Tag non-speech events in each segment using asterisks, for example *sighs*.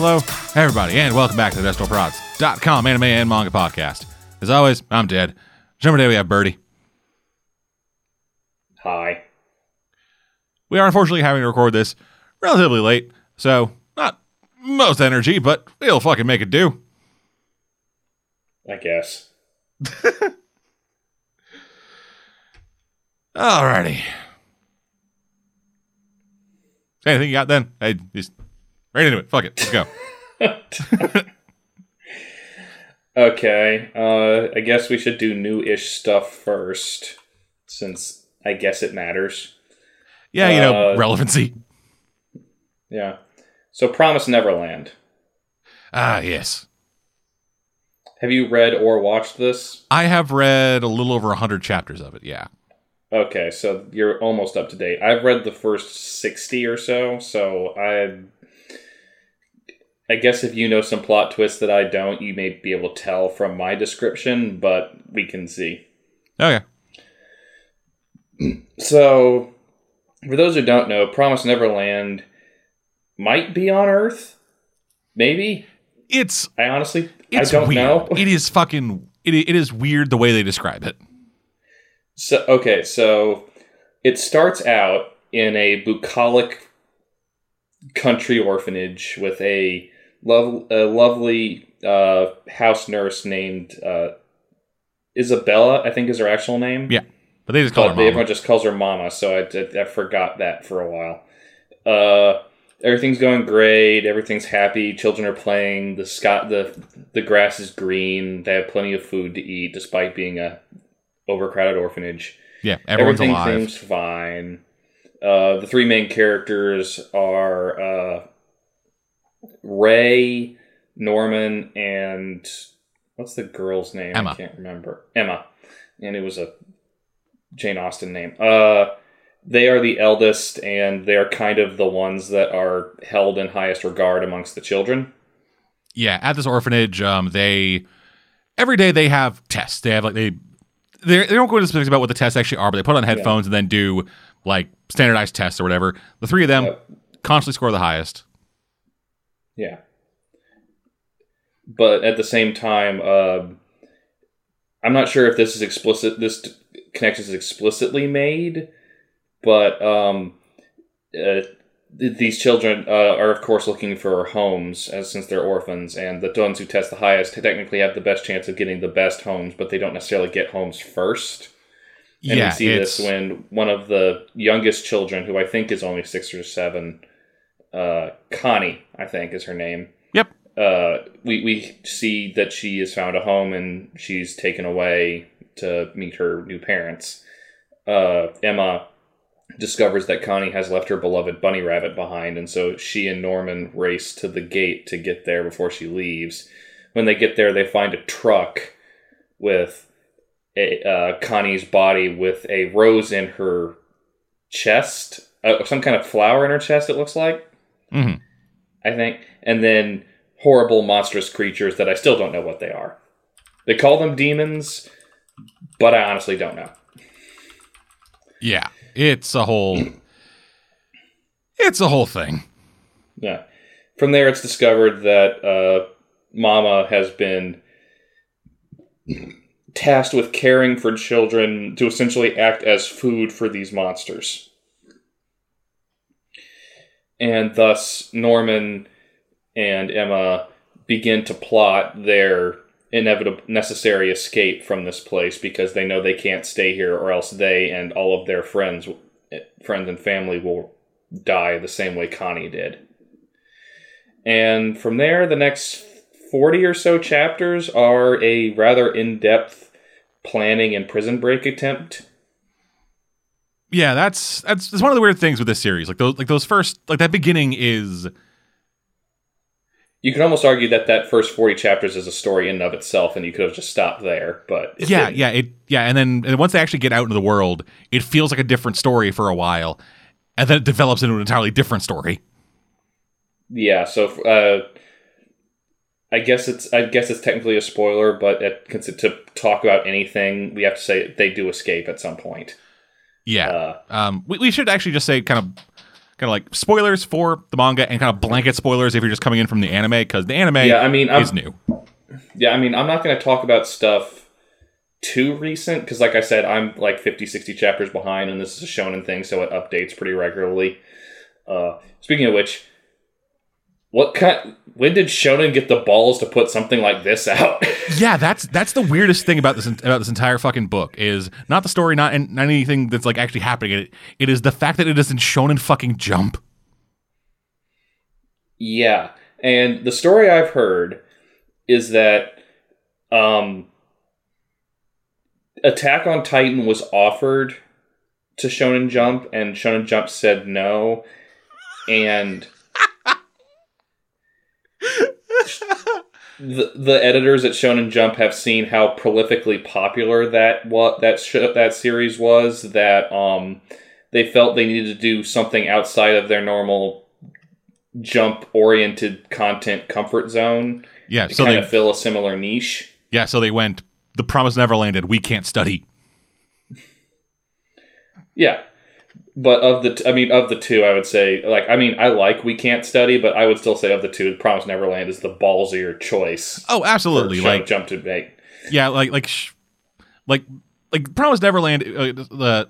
Hello, everybody, and welcome back to the DestroProds.com anime and manga podcast. As always, I'm Dead. Number today we have Birdie. Hi. We are unfortunately having to record this relatively late, so not most energy, but we'll fucking make it do. I guess. *laughs* Alrighty. Anything you got then? Hey, just right into it. Fuck it. Let's go. *laughs* Okay. Uh, I guess we should do new-ish stuff first, since I guess it matters. Yeah, you know, Uh, relevancy. Yeah. So, Promise Neverland. Ah, yes. Have you read or watched this? I have read a little over 100 chapters of it, yeah. Okay, so you're almost up to date. I've read the first 60 or so, so I I guess if you know some plot twists that I don't, you may be able to tell from my description, but we can see. Okay. *clears throat* So, for those who don't know, Promise Neverland might be on Earth. Maybe. It's I honestly it's I don't weird. know. It is fucking it, it is weird the way they describe it. So okay, so it starts out in a bucolic country orphanage with a, lov- a lovely uh, house nurse named uh, Isabella. I think is her actual name. Yeah. But they just call but her mama. everyone just calls her Mama. So I, I, I forgot that for a while. Uh, everything's going great. Everything's happy. Children are playing. The sky, the the grass is green. They have plenty of food to eat, despite being a overcrowded orphanage. yeah, everyone's Everything alive. seems fine. Uh, the three main characters are uh, Ray, Norman, and what's the girl's name? Emma. I can't remember. Emma, and it was a Jane Austen name. Uh, they are the eldest, and they are kind of the ones that are held in highest regard amongst the children. yeah, at this orphanage, um, they every day they have tests. They have like they they they don't go into specifics about what the tests actually are, but they put on headphones and then do like standardized tests or whatever. The three of them constantly score the highest. Yeah. But at the same time, um I'm not sure if this is explicit. This t- connection is explicitly made, but um, uh, th- these children uh, are, of course, looking for homes, as since they're orphans, and the ones who test the highest technically have the best chance of getting the best homes, but they don't necessarily get homes first. And yeah, we see this when one of the youngest children, who I think is only six or seven, uh, Connie, I think is her name. Yep. Uh, we we see that she has found a home and she's taken away to meet her new parents. Uh, Emma discovers that Connie has left her beloved bunny rabbit behind, and so she and Norman race to the gate to get there before she leaves. When they get there, they find a truck with a, uh, Connie's body with a rose in her chest, uh, some kind of flower in her chest. It looks like, mhm. I think, and then horrible monstrous creatures that I still don't know what they are. They call them demons, but I honestly don't know. yeah, it's a whole it's a whole thing. Yeah. From there, it's discovered that uh, Mama has been tasked with caring for children to essentially act as food for these monsters. And thus, Norman and Emma begin to plot their inevitable necessary escape from this place because they know they can't stay here or else they and all of their friends friends and family will die the same way Connie did. And from there, the next 40 or so chapters are a rather in depth planning and prison break attempt. Yeah, that's that's that's one of the weird things with this series. Like those like those first like that beginning is You can almost argue that that first 40 chapters is a story in and of itself, and you could have just stopped there. But yeah, didn't. yeah, it yeah, and then and once they actually get out into the world, it feels like a different story for a while, and then it develops into an entirely different story. yeah. So uh, I guess it's I guess it's technically a spoiler, but it, to talk about anything, we have to say they do escape at some point. Yeah. Uh, Um, we, we should actually just say kind of kind of like spoilers for the manga and kind of blanket spoilers if you're just coming in from the anime because the anime Yeah, I mean, I'm, is new. Yeah, I mean, I'm not going to talk about stuff too recent because, like I said, I'm like 50, 60 chapters behind, and this is a shonen thing, so it updates pretty regularly. Uh, speaking of which, what kind? When did Shonen get the balls to put something like this out? *laughs* Yeah, that's that's the weirdest thing about this about this entire fucking book is not the story, not, not anything that's like actually happening. It it is the fact that it is in Shonen fucking Jump. yeah, and the story I've heard is that um, Attack on Titan was offered to Shonen Jump, and Shonen Jump said no, and the the editors at Shonen Jump have seen how prolifically popular that what that sh- that series was that um they felt they needed to do something outside of their normal jump oriented content comfort zone Yeah, to so kind they of fill a similar niche. yeah, so they went. The promise never landed. We can't study. Yeah. But of the, t- I mean, of the two, I would say, like, I mean, I like We Can't Study, but I would still say of the two, Promise Neverland is the ballsier choice. Oh, absolutely. Like Jump to make. yeah, like like sh- like like Promise Neverland. Uh, the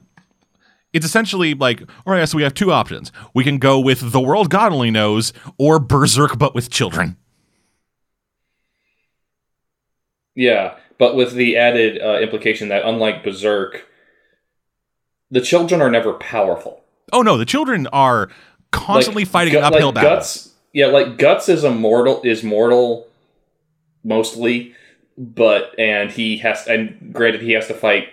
it's essentially like all right. So we have two options. We can go with the world God only knows, or Berserk, but with children. Yeah, but with the added uh, implication that unlike Berserk, the children are never powerful. Oh no, the children are constantly Like, fighting Gu- an uphill like battle. Guts, yeah, like Guts is a mortal is mortal mostly, but and he has and granted he has to fight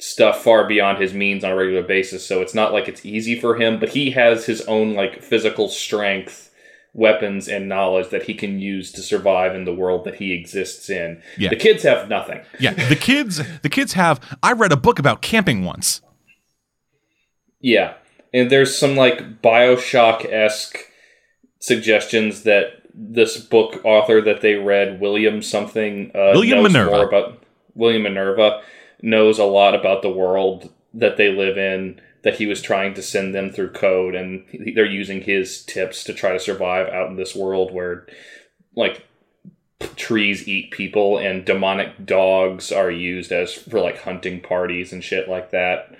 stuff far beyond his means on a regular basis, so it's not like it's easy for him, but he has his own like physical strength, weapons and knowledge that he can use to survive in the world that he exists in. Yeah. The kids have nothing. Yeah, the kids the kids have I read a book about camping once. Yeah. And there's some like Bioshock esque suggestions that this book author that they read, William something, uh, William Minerva. about William Minerva knows a lot about the world that they live in. That he was trying to send them through code, and they're using his tips to try to survive out in this world where, like, trees eat people and demonic dogs are used as for like hunting parties and shit like that.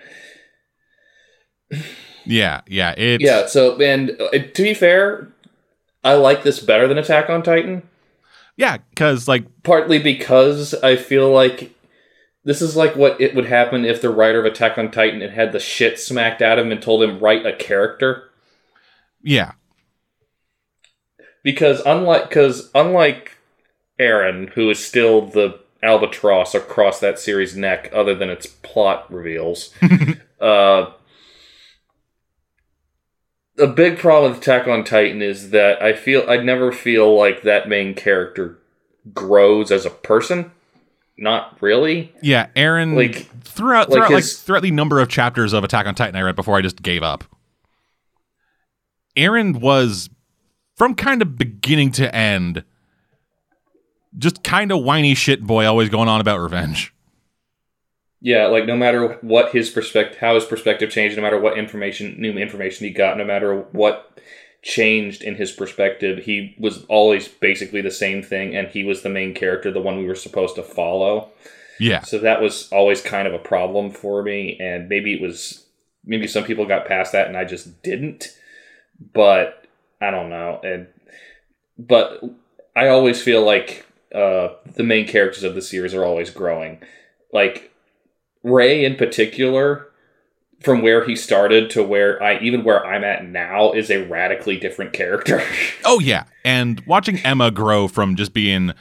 Yeah, yeah, it's Yeah. So, and uh, to be fair, I like this better than Attack on Titan. yeah, because like Partly because I feel like this is like what it would happen if the writer of Attack on Titan had had the shit smacked out of him and told him write a character. yeah, Because unlike, because unlike Eren, who is still the albatross across that series' neck, other than its plot reveals, *laughs* uh, a big problem with Attack on Titan is that I feel I never feel like that main character grows as a person. Not really. yeah. Eren Like- throughout like throughout like his- throughout the number of chapters of Attack on Titan I read before I just gave up. Eren was from kind of beginning to end just kind of whiny shit boy always going on about revenge. Yeah, like no matter what his perspective, how his perspective changed, no matter what information, new information he got, no matter what changed in his perspective, he was always basically the same thing, and he was the main character, the one we were supposed to follow. Yeah. So that was always kind of a problem for me, and maybe it was maybe some people got past that, and I just didn't. But I don't know, and but I always feel like uh, the main characters of the series are always growing. Like Ray in particular, from where he started to where I even where I'm at now is a radically different character. *laughs* Oh yeah, and watching Emma grow from just being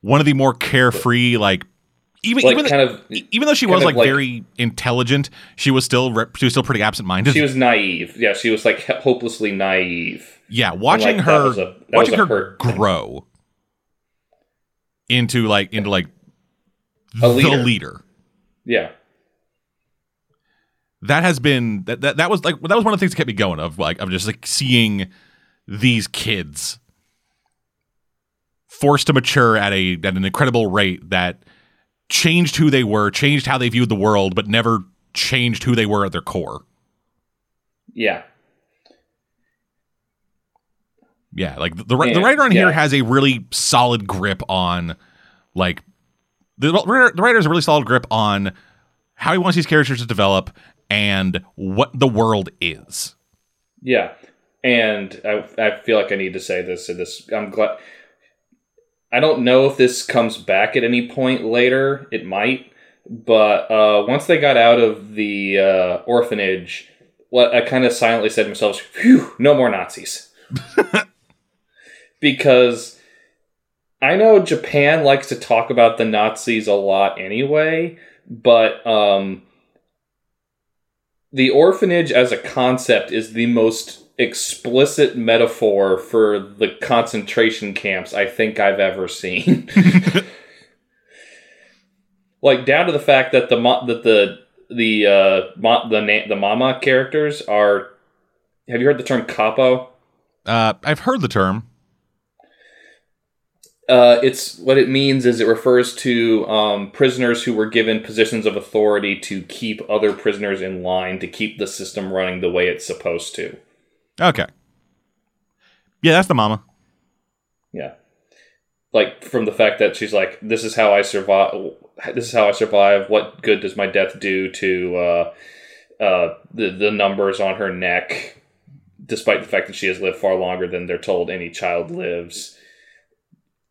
one of the more carefree, like even like even kind of even though she was like, like- very intelligent, she was still re- she was still pretty absent minded. she was naive. Yeah, she was like hopelessly naive. yeah, watching like, her a- watching her hurt. grow into like into like A the leader. leader. Yeah. That has been that, that that was like that was one of the things that kept me going of like of just like seeing these kids forced to mature at a at an incredible rate that changed who they were, changed how they viewed the world, but never changed who they were at their core. Yeah. Yeah, like the the, the writer on here has a really solid grip on like the writer, the writer has a really solid grip on how he wants these characters to develop and what the world is. Yeah, and I, I feel like I need to say this. And this, I'm glad. I don't know if this comes back at any point later. It might, but uh, once they got out of the uh, orphanage, what I kind of silently said to myself, "Phew, no more Nazis," *laughs* because I know Japan likes to talk about the Nazis a lot anyway, but um, the orphanage as a concept is the most explicit metaphor for the concentration camps I think I've ever seen. *laughs* like down to the fact that the mo- that the the uh mo- the na- the mama characters are have you heard the term capo? Uh, I've heard the term. Uh, it's what it means is it refers to um, prisoners who were given positions of authority to keep other prisoners in line to keep the system running the way it's supposed to. Okay. Yeah, that's the mama. Yeah. Like from the fact that she's like, this is how I survive. This is how I survive. What good does my death do to uh, uh, the the numbers on her neck? Despite the fact that she has lived far longer than they're told any child lives,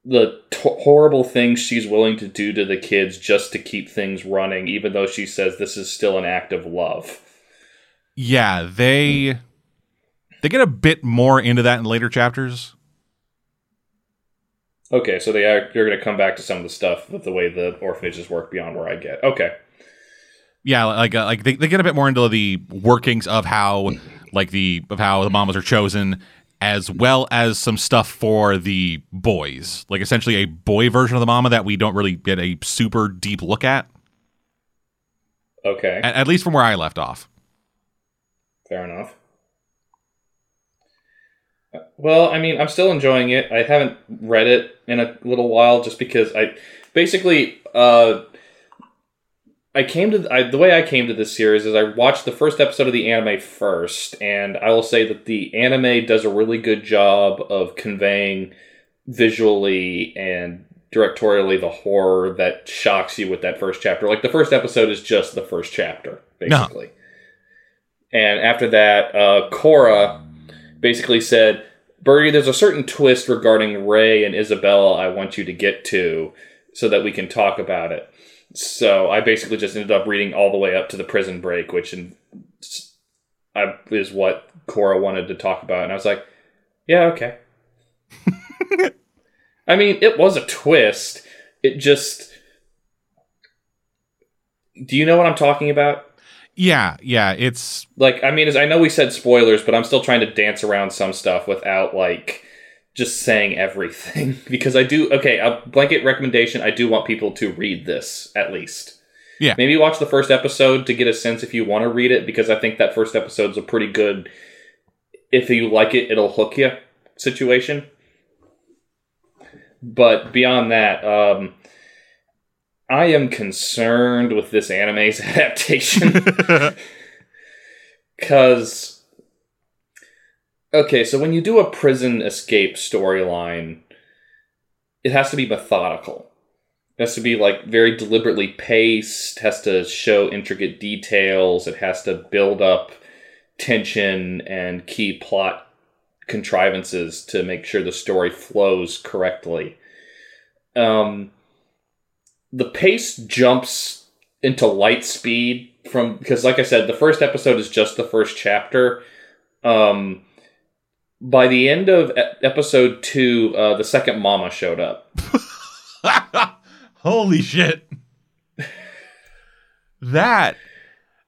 the t- horrible things she's willing to do to the kids just to keep things running, even though she says this is still an act of love. Yeah, they they get a bit more into that in later chapters. Okay, so they are they're going to come back to some of the stuff with the way the orphanages work beyond where I get. Okay. Yeah, like uh, like they, they get a bit more into the workings of how like the of how the mamas are chosen, as well as some stuff for the boys. Like essentially a boy version of the mama that we don't really get a super deep look at, Okay. at, at least from where I left off. Fair enough. Well, I mean, I'm still enjoying it. I haven't read it in a little while just because I basically uh I came to I, the way I came to this series is I watched the first episode of the anime first, and I will say that the anime does a really good job of conveying visually and directorially the horror that shocks you with that first chapter. Like the first episode is just the first chapter, basically. And after that, uh, Cora basically said, Birdie, there's a certain twist regarding Ray and Isabella I want you to get to so that we can talk about it. So I basically just ended up reading all the way up to the prison break, which in, I, is what Cora wanted to talk about. And I was like, yeah, okay. *laughs* I mean, it was a twist. It just. Do you know what I'm talking about? Yeah, yeah, it's like i mean as i know we said spoilers but i'm still trying to dance around some stuff without like just saying everything. *laughs* Because i do okay a blanket recommendation i do want people to read this at least. Yeah. maybe watch the first episode to get a sense if you want to read it because i think that first episode's a pretty good if you like it it'll hook you situation. But beyond that um i am concerned with this anime's *laughs* adaptation. *laughs* Because okay so when you do a prison escape storyline it has to be methodical. It has to be like very deliberately paced has to show intricate details it has to build up tension and key plot contrivances to make sure the story flows correctly. Um the pace jumps into light speed from because like i said the first episode is just the first chapter. Um by the end of episode two uh, the second mama showed up *laughs* holy shit. That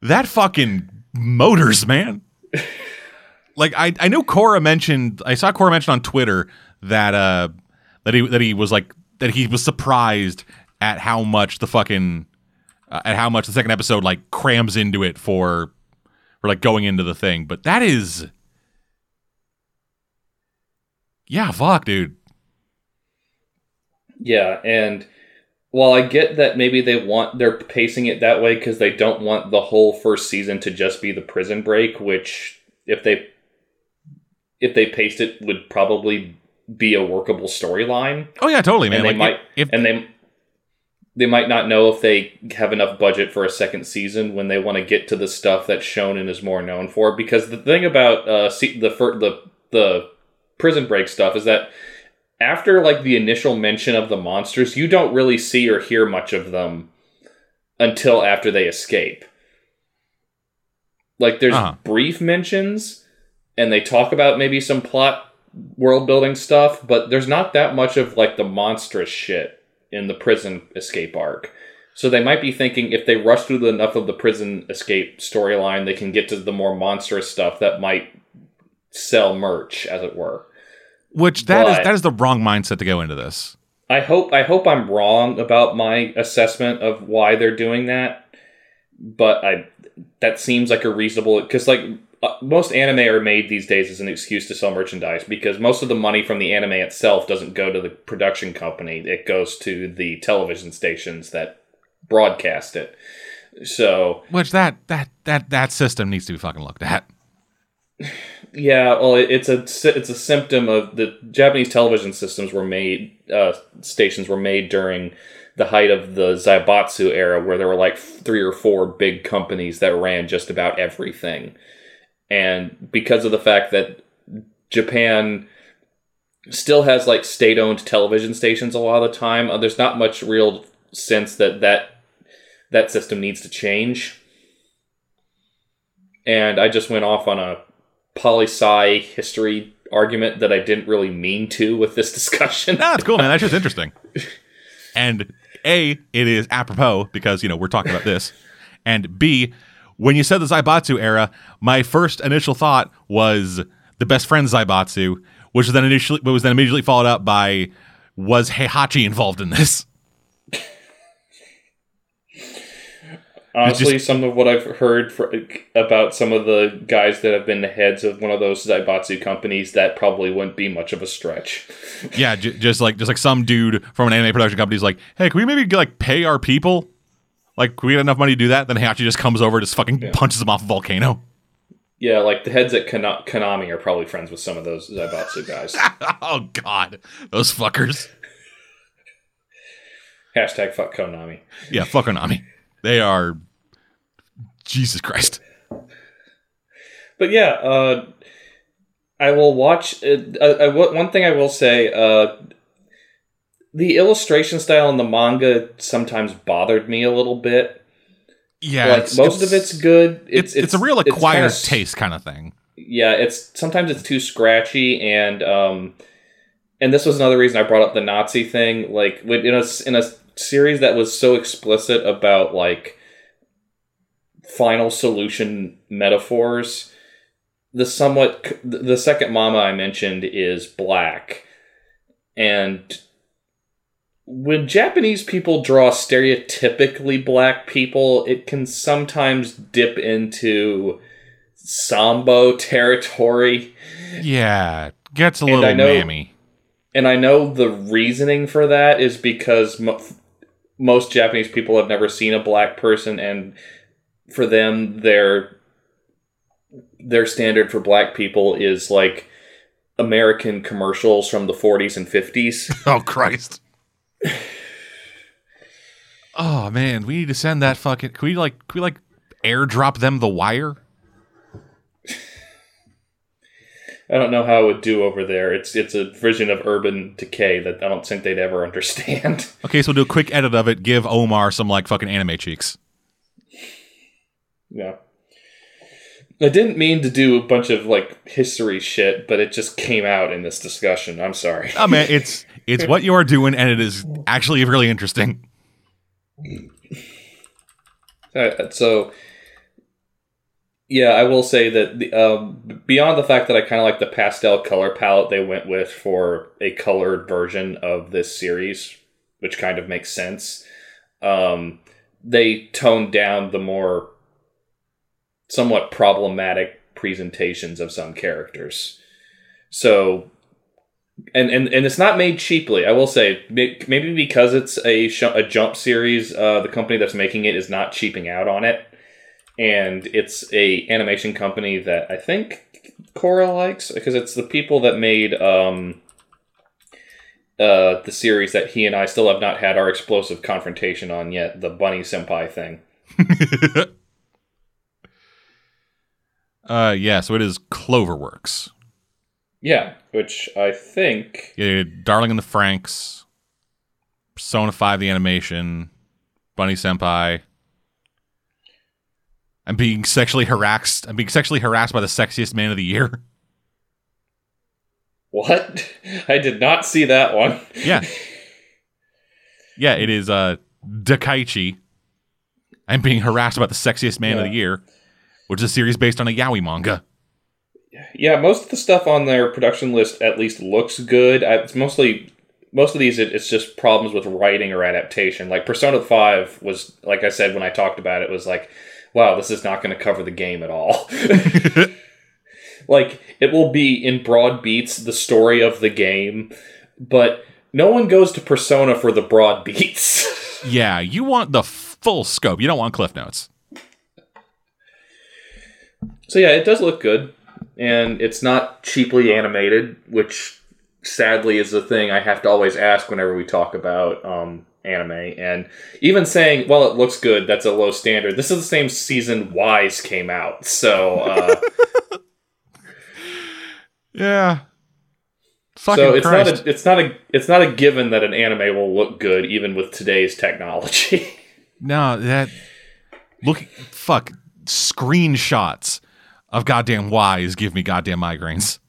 that fucking motors, man. *laughs* like I I know Cora mentioned I saw Cora mention on Twitter that uh that he that he was like that he was surprised at how much the fucking uh, at how much the second episode like crams into it for for like going into the thing. But that is Yeah, fuck, dude. yeah and while i get that maybe they want they're pacing it that way because they don't want the whole first season to just be the prison break which if they if they paced it, would probably be a workable storyline. Oh yeah, totally, man. And they like might, if, and they they might not know if they have enough budget for a second season when they want to get to the stuff that Shonen is more known for. Because the thing about uh, the the the prison break stuff is that after like the initial mention of the monsters, you don't really see or hear much of them until after they escape. Like there's Uh-huh. brief mentions and they talk about maybe some plot world building stuff, but there's not that much of like the monstrous shit in the prison escape arc. So they might be thinking if they rush through enough of the prison escape storyline, they can get to the more monstrous stuff that might sell merch, as it were. Which that is but- that is the wrong mindset to go into this. I hope I hope I'm wrong about my assessment of why they're doing that, but I that seems like a reasonable because like uh, most anime are made these days as an excuse to sell merchandise because most of the money from the anime itself doesn't go to the production company; it goes to the television stations that broadcast it. So Which that that that that system needs to be fucking looked at. *laughs* Yeah, well, it's a it's a symptom of the Japanese television systems were made uh, stations were made during the height of the Zaibatsu era, where there were like three or four big companies that ran just about everything, and because of the fact that Japan still has like state-owned television stations a lot of the time, uh, there's not much real sense that that that system needs to change. And I just went off on a poli sci history argument that I didn't really mean to with this *laughs* discussion. No, it's cool, man. That's just interesting. *laughs* And A, it is apropos because, you know, we're talking about this. And B, when you said the Zaibatsu era, my first initial thought was the best friend Zaibatsu, which was then initially was then immediately followed up by was Heihachi involved in this? Honestly, just- some of what I've heard for, about some of the guys that have been the heads of one of those Zaibatsu companies, that probably wouldn't be much of a stretch. *laughs* Yeah, j- just like just like some dude from an anime production company is like, hey, can we maybe like pay our people? Like, can we get enough money to do that? Then Heihachi just comes over, and just fucking punches him off a volcano. Yeah, like the heads at Kana- Konami are probably friends with some of those Zaibatsu guys. *laughs* oh God, those fuckers. *laughs* Hashtag fuck Konami. Yeah, fuck Konami. They are Jesus Christ. But yeah, uh, I will watch. Uh, I, I, one thing I will say: uh, the illustration style in the manga sometimes bothered me a little bit. Yeah, like it's- most of it's good. It's, it's, a real it's acquired kinda- taste kind of thing. Yeah, it's sometimes it's too scratchy, and um, and this was another reason I brought up the Nazi thing. Like in a in a series that was so explicit about like final solution metaphors, the somewhat the second mama I mentioned is black, and when Japanese people draw stereotypically black people, it can sometimes dip into sambo territory. Yeah, gets a And little know- mammy. And I know the reasoning for that is because mo- most Japanese people have never seen a black person, and for them, their their standard for black people is like American commercials from the 40s and 50s. *laughs* Oh Christ. *sighs* oh man, we need to send that fucking. Can we like? Can we like airdrop them the wire? I don't know how it would do over there. It's it's a version of Urban Decay that I don't think they'd ever *laughs* understand. Okay, so we'll do a quick edit of it. Give Omar some like fucking anime cheeks. Yeah. I didn't mean to do a bunch of like history shit, but it just came out in this discussion. I'm sorry. Oh man, it's *laughs* it's what you are doing, and it is actually really interesting. Uh, so, yeah, I will say that the, um, beyond the fact that I kind of like the pastel color palette they went with for a colored version of this series, which kind of makes sense. Um, they toned down the more somewhat problematic presentations of some characters. So, and and, and it's not made cheaply. I will say, maybe because it's a sh- a jump series, uh, the company that's making it is not cheaping out on it. and it's a animation company that I think Cora likes because it's the people that made um, uh, the series that he and I still have not had our explosive confrontation on yet, the Bunny Senpai thing. *laughs* uh, yeah, so it is Cloverworks. Yeah, which I think. Yeah, Darling in the Franxx, Persona 5 the animation, Bunny Senpai. I'm being sexually harassed. I'm being sexually harassed by the sexiest man of the year. What? *laughs* I did not see that one. Yeah. *laughs* Yeah, it is uh Dakaichi. I'm being harassed about the sexiest man yeah. of the year, which is a series based on a yaoi manga. Yeah, most of the stuff on their production list at least looks good. It's mostly most of these it's just problems with writing or adaptation. Like Persona 5 was like I said when I talked about it was like wow, this is not going to cover the game at all. *laughs* like it will be in broad beats the story of the game, but no one goes to Persona for the broad beats. *laughs* yeah, you want the full scope. You don't want cliff notes. So yeah, it does look good and it's not cheaply animated, which sadly is the thing I have to always ask whenever we talk about um, anime. And even saying, well, it looks good, that's a low standard. This is the same season W'z came out. So, uh, *laughs* yeah. Fucking so it's Christ. not a it's not a it's not a given that an anime will look good even with today's technology. *laughs* no, that look fuck screenshots of goddamn W'z give me goddamn migraines.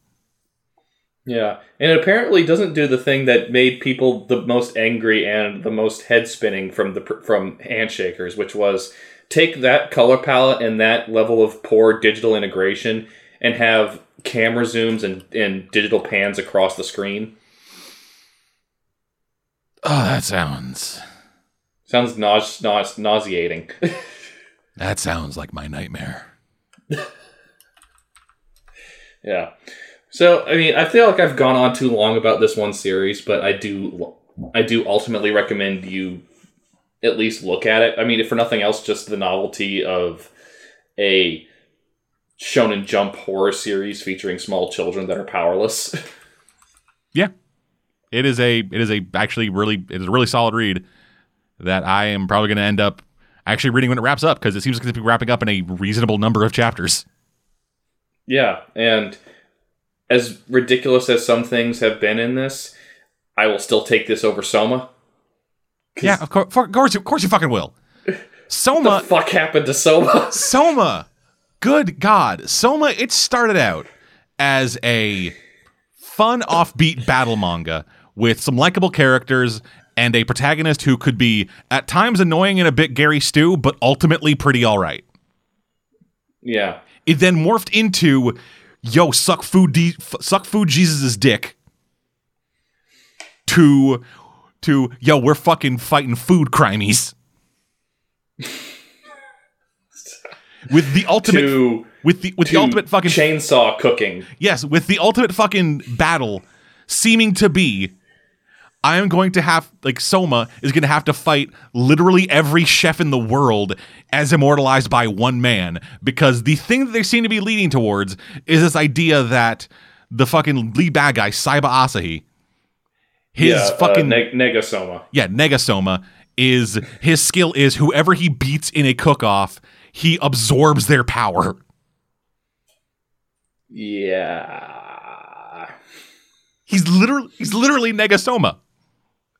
Yeah, and it apparently doesn't do the thing that made people the most angry and the most head spinning from the from Handshakers, which was take that color palette and that level of poor digital integration and have camera zooms and, and digital pans across the screen. Oh, that sounds sounds nause- nause- nauseating. *laughs* that sounds like my nightmare. *laughs* yeah. So, I mean, I feel like I've gone on too long about this one series, but I do, I do ultimately recommend you at least look at it. I mean, if for nothing else, just the novelty of a Shonen Jump horror series featuring small children that are powerless. *laughs* yeah, it is a, it is a actually really, it is a really solid read that I am probably going to end up actually reading when it wraps up because it seems like it's be wrapping up in a reasonable number of chapters. Yeah, and as ridiculous as some things have been in this, I will still take this over Soma. Yeah, of course, of course, of course, you fucking will. Soma. *laughs* What the fuck happened to Soma? *laughs* Soma. Good God, Soma. It started out as a fun, offbeat battle manga with some likable characters and a protagonist who could be at times annoying and a bit Gary Stu, but ultimately pretty all right. Yeah. It then morphed into yo suck food de- f- suck food Jesus's dick to to yo we're fucking fighting food crimies *laughs* with the ultimate to, with the with the ultimate fucking chainsaw cooking. Yes with the ultimate fucking battle seeming to be I am going to have like Soma is going to have to fight literally every chef in the world as immortalized by one man because the thing that they seem to be leading towards is this idea that the fucking lead bad guy Saiba Asahi his yeah, uh, fucking uh, Negasoma. Yeah, Negasoma is his skill is whoever he beats in a cook off, he absorbs their power. Yeah. He's literally he's literally Negasoma.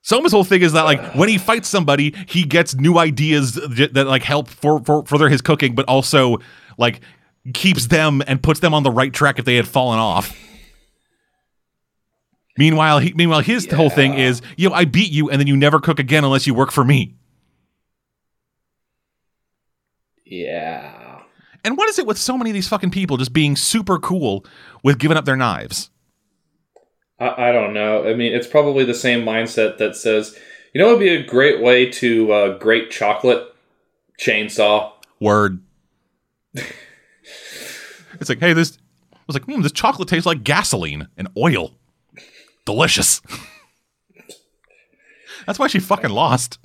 Soma's whole thing is that like when he fights somebody, he gets new ideas that, like help for, for further his cooking, but also like keeps them and puts them on the right track if they had fallen off. Meanwhile, he, meanwhile, his yeah. whole thing is, yo, I beat you, and then you never cook again unless you work for me. Yeah. And what is it with so many of these fucking people just being super cool with giving up their knives? I, I don't know. I mean, it's probably the same mindset that says, you know, it would be a great way to uh, grate chocolate chainsaw. Word. it's like, hey, this. I was like, hmm, this chocolate tastes like gasoline and oil. Delicious. *laughs* That's why she fucking lost.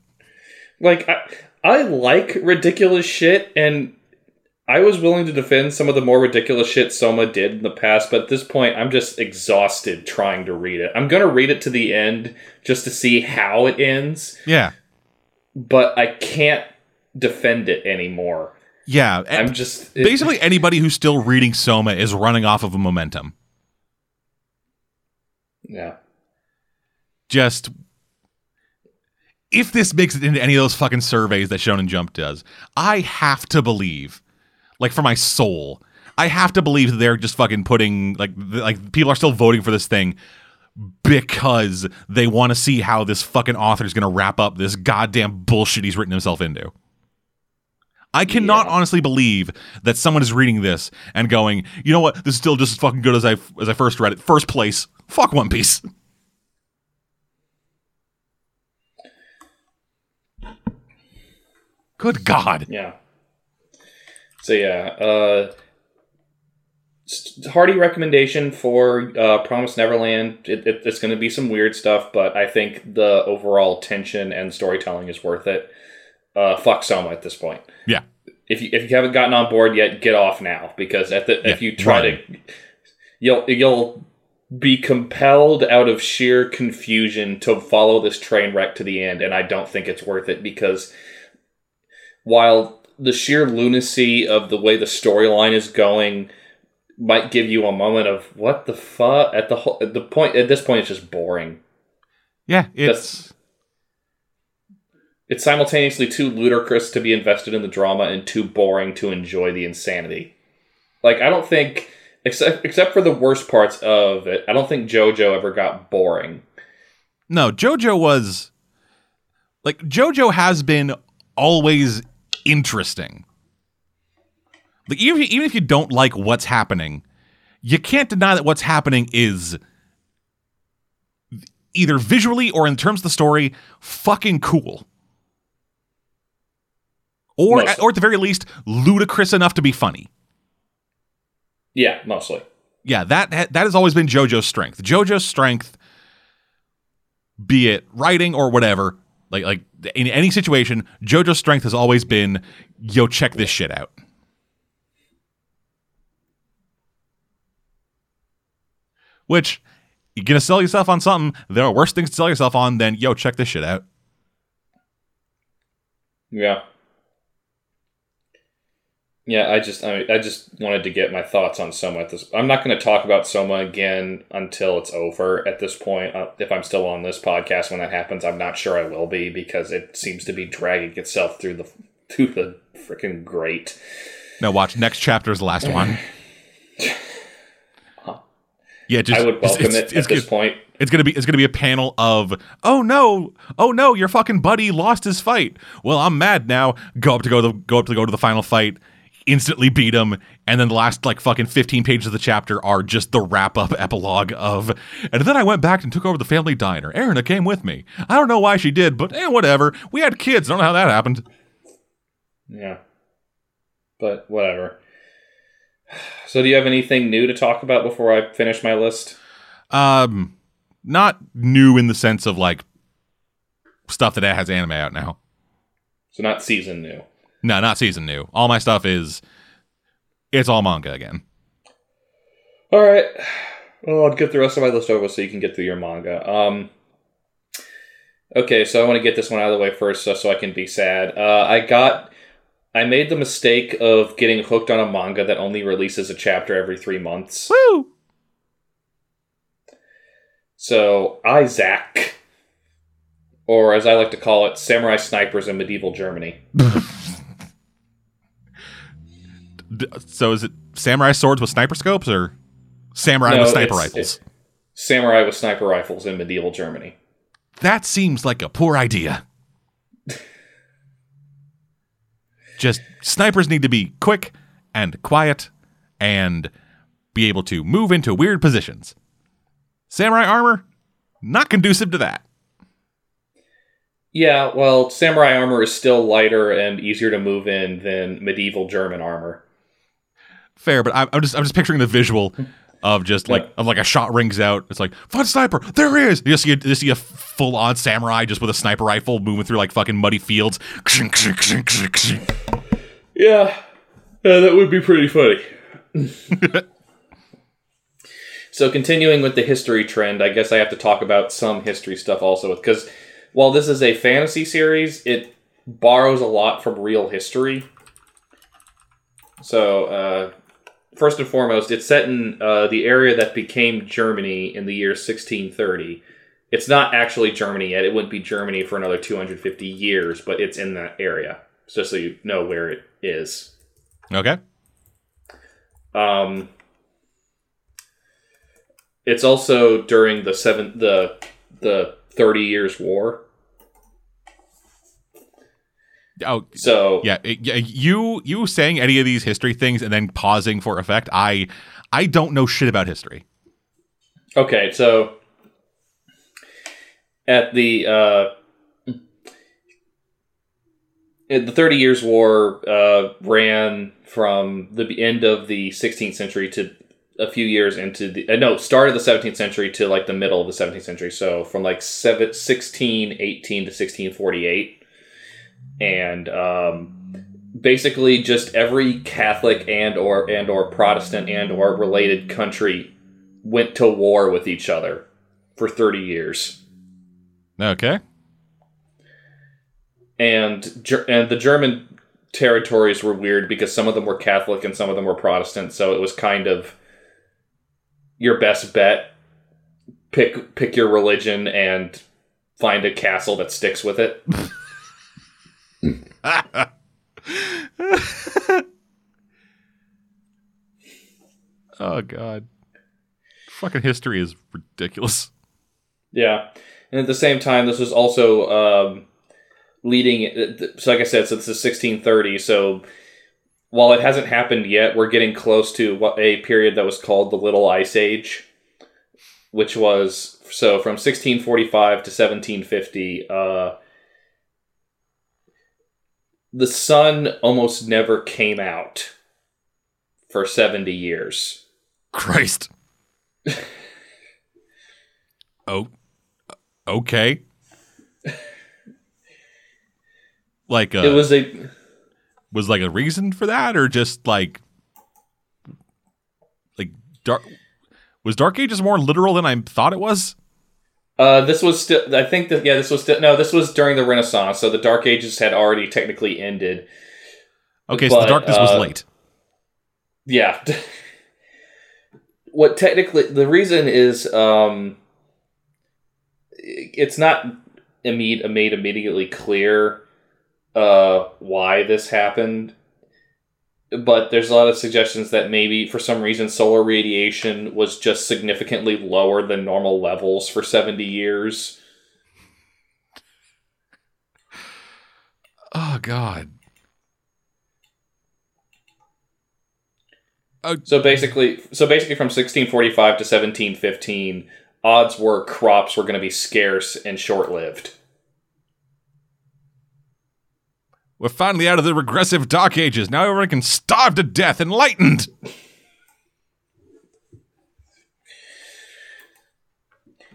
Like, I, I like ridiculous shit, and I was willing to defend some of the more ridiculous shit Soma did in the past, but at this point, I'm just exhausted trying to read it. I'm gonna read it to the end just to see how it ends, Yeah. but I can't defend it anymore. Yeah. I'm just it- basically anybody who's still reading Soma is running off of a momentum. yeah. Just if this makes it into any of those fucking surveys that Shonen Jump does, I have to believe, like for my soul, I have to believe that they're just fucking putting like like people are still voting for this thing because they want to see how this fucking author is going to wrap up this goddamn bullshit he's written himself into. I cannot Yeah. honestly believe that someone is reading this and going, you know what, this is still just as fucking good as I as I first read it. First place, fuck One Piece. Good God. Yeah. So yeah, uh, hearty recommendation for uh, Promise Neverland. It, it, it's going to be some weird stuff, but I think the overall tension and storytelling is worth it. Uh, fuck Soma at this point. Yeah. If you if you haven't gotten on board yet, get off now because at the if you try run. to, you'll you'll be compelled out of sheer confusion to follow this train wreck to the end, and I don't think it's worth it because while the sheer lunacy of the way the storyline is going might give you a moment of what the fuck? At the whole at the point at this point it's just boring. Yeah, it's it's simultaneously too ludicrous to be invested in the drama and too boring to enjoy the insanity. Like i don't think except except for the worst parts of it i don't think jojo ever got boring. No, JoJo was like JoJo has been always interesting. Like even if you, even if you don't like what's happening, you can't deny that what's happening is either visually or in terms of the story fucking cool. Or Mostly. or at the very least ludicrous enough to be funny. yeah mostly yeah, that that has always been JoJo's strength. JoJo's strength, be it writing or whatever, like like in any situation, JoJo's strength has always been, yo, check this shit out. Which you're gonna sell yourself on something. There are worse things to sell yourself on than yo, check this shit out. Yeah. Yeah, I just I, I just wanted to get my thoughts on Soma at this. I'm not going to talk about Soma again until it's over. At this point, uh, if I'm still on this podcast when that happens, I'm not sure I will be because it seems to be dragging itself through the through the freaking grate. Now watch next chapter is the last one. *laughs* Yeah, just I would welcome it's- it it's- at this point. It's gonna be it's gonna be a panel of oh no oh no your fucking buddy lost his fight. Well I'm mad now. Go up to go to the, go up to go to the final fight, instantly beat him, and then the last like fucking 15 pages of the chapter are just the wrap up *laughs* epilogue of. And then I went back and took over the family diner. Erina came with me. I don't know why she did, but eh, whatever. We had kids. I don't know how that happened. Yeah. But whatever. So, do you have anything new to talk about before I finish my list? Um, not new in the sense of like stuff that has anime out now. So, not season new. No, not season new. All my stuff is it's all manga again. All right. Well, I'll get the rest of my list over so you can get through your manga. Um, okay, so I want to get this one out of the way first, so, so I can be sad. Uh, I got, I made the mistake of getting hooked on a manga that only releases a chapter every three months. Woo! So Issak, or as I like to call it, samurai snipers in medieval Germany. *laughs* So is it samurai swords with sniper scopes or samurai No, with sniper it's- rifles? it's Samurai with sniper rifles in medieval Germany. That seems like a poor idea. Just snipers need to be quick and quiet and be able to move into weird positions. Samurai armor, not conducive to that. Yeah, well, samurai armor is still lighter and easier to move in than medieval German armor. Fair, but I'm, I'm just I'm just picturing the visual of just like Yeah. of like a shot rings out. It's like fun sniper. There he is. You see a, you see a full on samurai just with a sniper rifle moving through like fucking muddy fields. Yeah. Uh, that would be pretty funny. *laughs* so, continuing with the history trend, I guess I have to talk about some history stuff also, because while this is a fantasy series, it borrows a lot from real history. So, uh, first and foremost, it's set in uh, the area that became Germany in the year 1630. It's not actually Germany yet. It wouldn't be Germany for another 250 years, but it's in that area. Just so you know where it is. Okay. Um, it's also during the seven the the Thirty Years' War. Oh, So yeah. You you saying any of these history things and then pausing for effect. I I don't know shit about history. Okay, so at the uh, the Thirty Years' War uh, ran from the end of the 16th century to a few years into the uh, no start of the 17th century to like the middle of the 17th century. So from like seven, 1618 to 1648, and um, basically just every Catholic and or and or Protestant and or related country went to war with each other for 30 years. Okay. And and the German territories were weird because some of them were Catholic and some of them were Protestant, so it was kind of your best bet. Pick pick your religion and find a castle that sticks with it. *laughs* *laughs* oh god. Fucking history is ridiculous. Yeah, and at the same time, this was also um, leading. So, like I said, so this is 1630. So, while it hasn't happened yet, we're getting close to what a period that was called the Little Ice Age, which was so from 1645 to 1750. Uh, the sun almost never came out for 70 years. Christ. *laughs* oh. Okay. Like uh, It was a was like a reason for that or just like like dark was dark ages more literal than i thought it was Uh, this was still. I think that yeah, this was still no. This was during the Renaissance, so the Dark Ages had already technically ended. okay so the But, darkness was uh, late Yeah. *laughs* what technically the reason is um, it's not imme- made immediately clear uh, why this happened. But there's a lot of suggestions that maybe for some reason solar radiation was just significantly lower than normal levels for 70 years. oh god oh So basically, so basically, from 1645 to 1715, odds were crops were going to be scarce and short-lived. We're finally out of the regressive dark ages now everyone can starve to death enlightened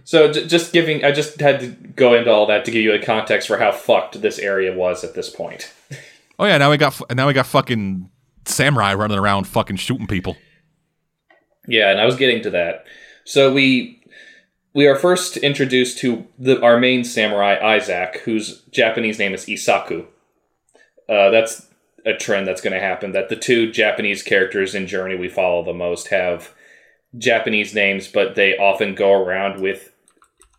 So j- just giving, I just had to go into all that to give you a context for how fucked this area was at this point. oh yeah now we got now we got fucking samurai running around fucking shooting people Yeah, and I was getting to that. So we we are first introduced to the our main samurai Issak, whose Japanese name is Isaku. Uh, that's a trend that's going to happen. That the two Japanese characters in Journey we follow the most have Japanese names, but they often go around with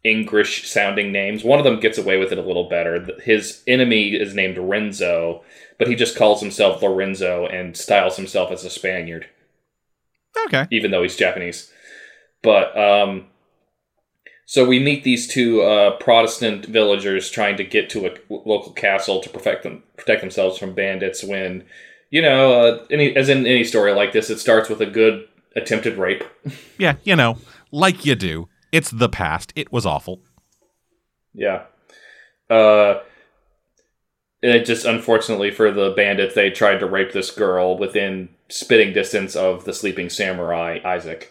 English sounding names. One of them gets away with it a little better. His enemy is named Renzo, but he just calls himself Lorenzo and styles himself as a Spaniard okay even though he's Japanese. But um, so we meet these two uh, Protestant villagers trying to get to a local castle to protect them, protect themselves from bandits. When you know, uh, any as in any story like this, it starts with a good attempted rape. *laughs* yeah you know like you do it's the past it was awful Yeah. Uh, and it just unfortunately for the bandits, they tried to rape this girl within spitting distance of the sleeping samurai Issak,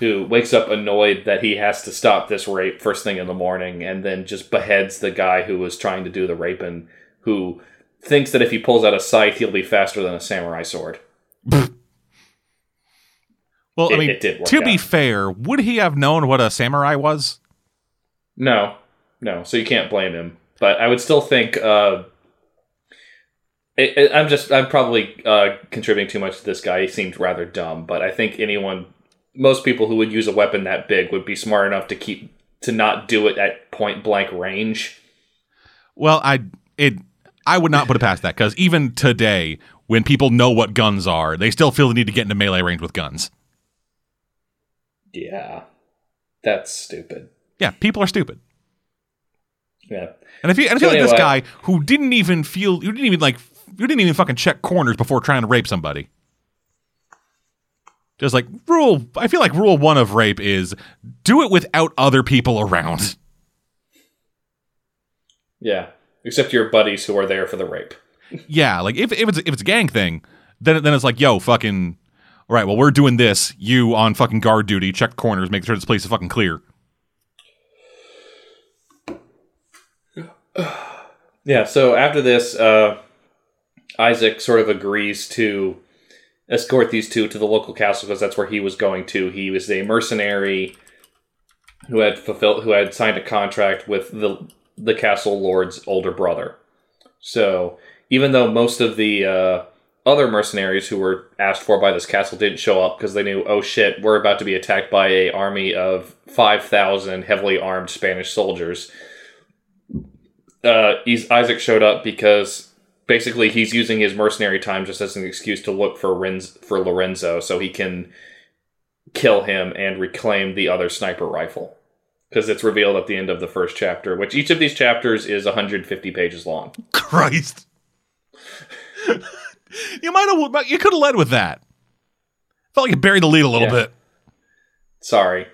who wakes up annoyed that he has to stop this rape first thing in the morning, and then just beheads the guy who was trying to do the raping, who thinks that if he pulls out a scythe, he'll be faster than a samurai sword. *laughs* well, I It- mean, did work to be fair, would he have known what a samurai was? No, no. So you can't blame him. But I would still think. Uh, it, it- I'm just. I'm probably uh, contributing too much to this guy. He seemed rather dumb. But I think anyone, most people who would use a weapon that big would be smart enough to keep to not do it at point blank range. Well, I it I would not put it past that because even today, when people know what guns are, they still feel the need to get into melee range with guns. Yeah, that's stupid. Yeah, people are stupid. Yeah. And if you and I So feel like this guy who didn't even feel who didn't even like who didn't even fucking check corners before trying to rape somebody. Just like rule I feel like rule 1 of rape is do it without other people around. Yeah. Except your buddies who are there for the rape. *laughs* Yeah, like if, if it's if it's a gang thing, then then it's like, yo, fucking all right, well we're doing this. You on fucking guard duty, check corners, make sure this place is fucking clear. *sighs* Yeah, so after this, uh, Issak sort of agrees to escort these two to the local castle because that's where he was going to. He was a mercenary who had fulfilled, who had signed a contract with the the castle lord's older brother. So even though most of the uh, other mercenaries who were asked for by this castle didn't show up because they knew, oh shit, we're about to be attacked by a army of five thousand heavily armed Spanish soldiers uh, Issak showed up because basically he's using his mercenary time just as an excuse to look for Renz, for Lorenzo so he can kill him and reclaim the other sniper rifle. Because it's revealed at the end of the first chapter, which each of these chapters is 150 pages long. *laughs* Christ. *laughs* you might have you could have led with that. Felt like you buried the lead a little Yeah. bit. Sorry.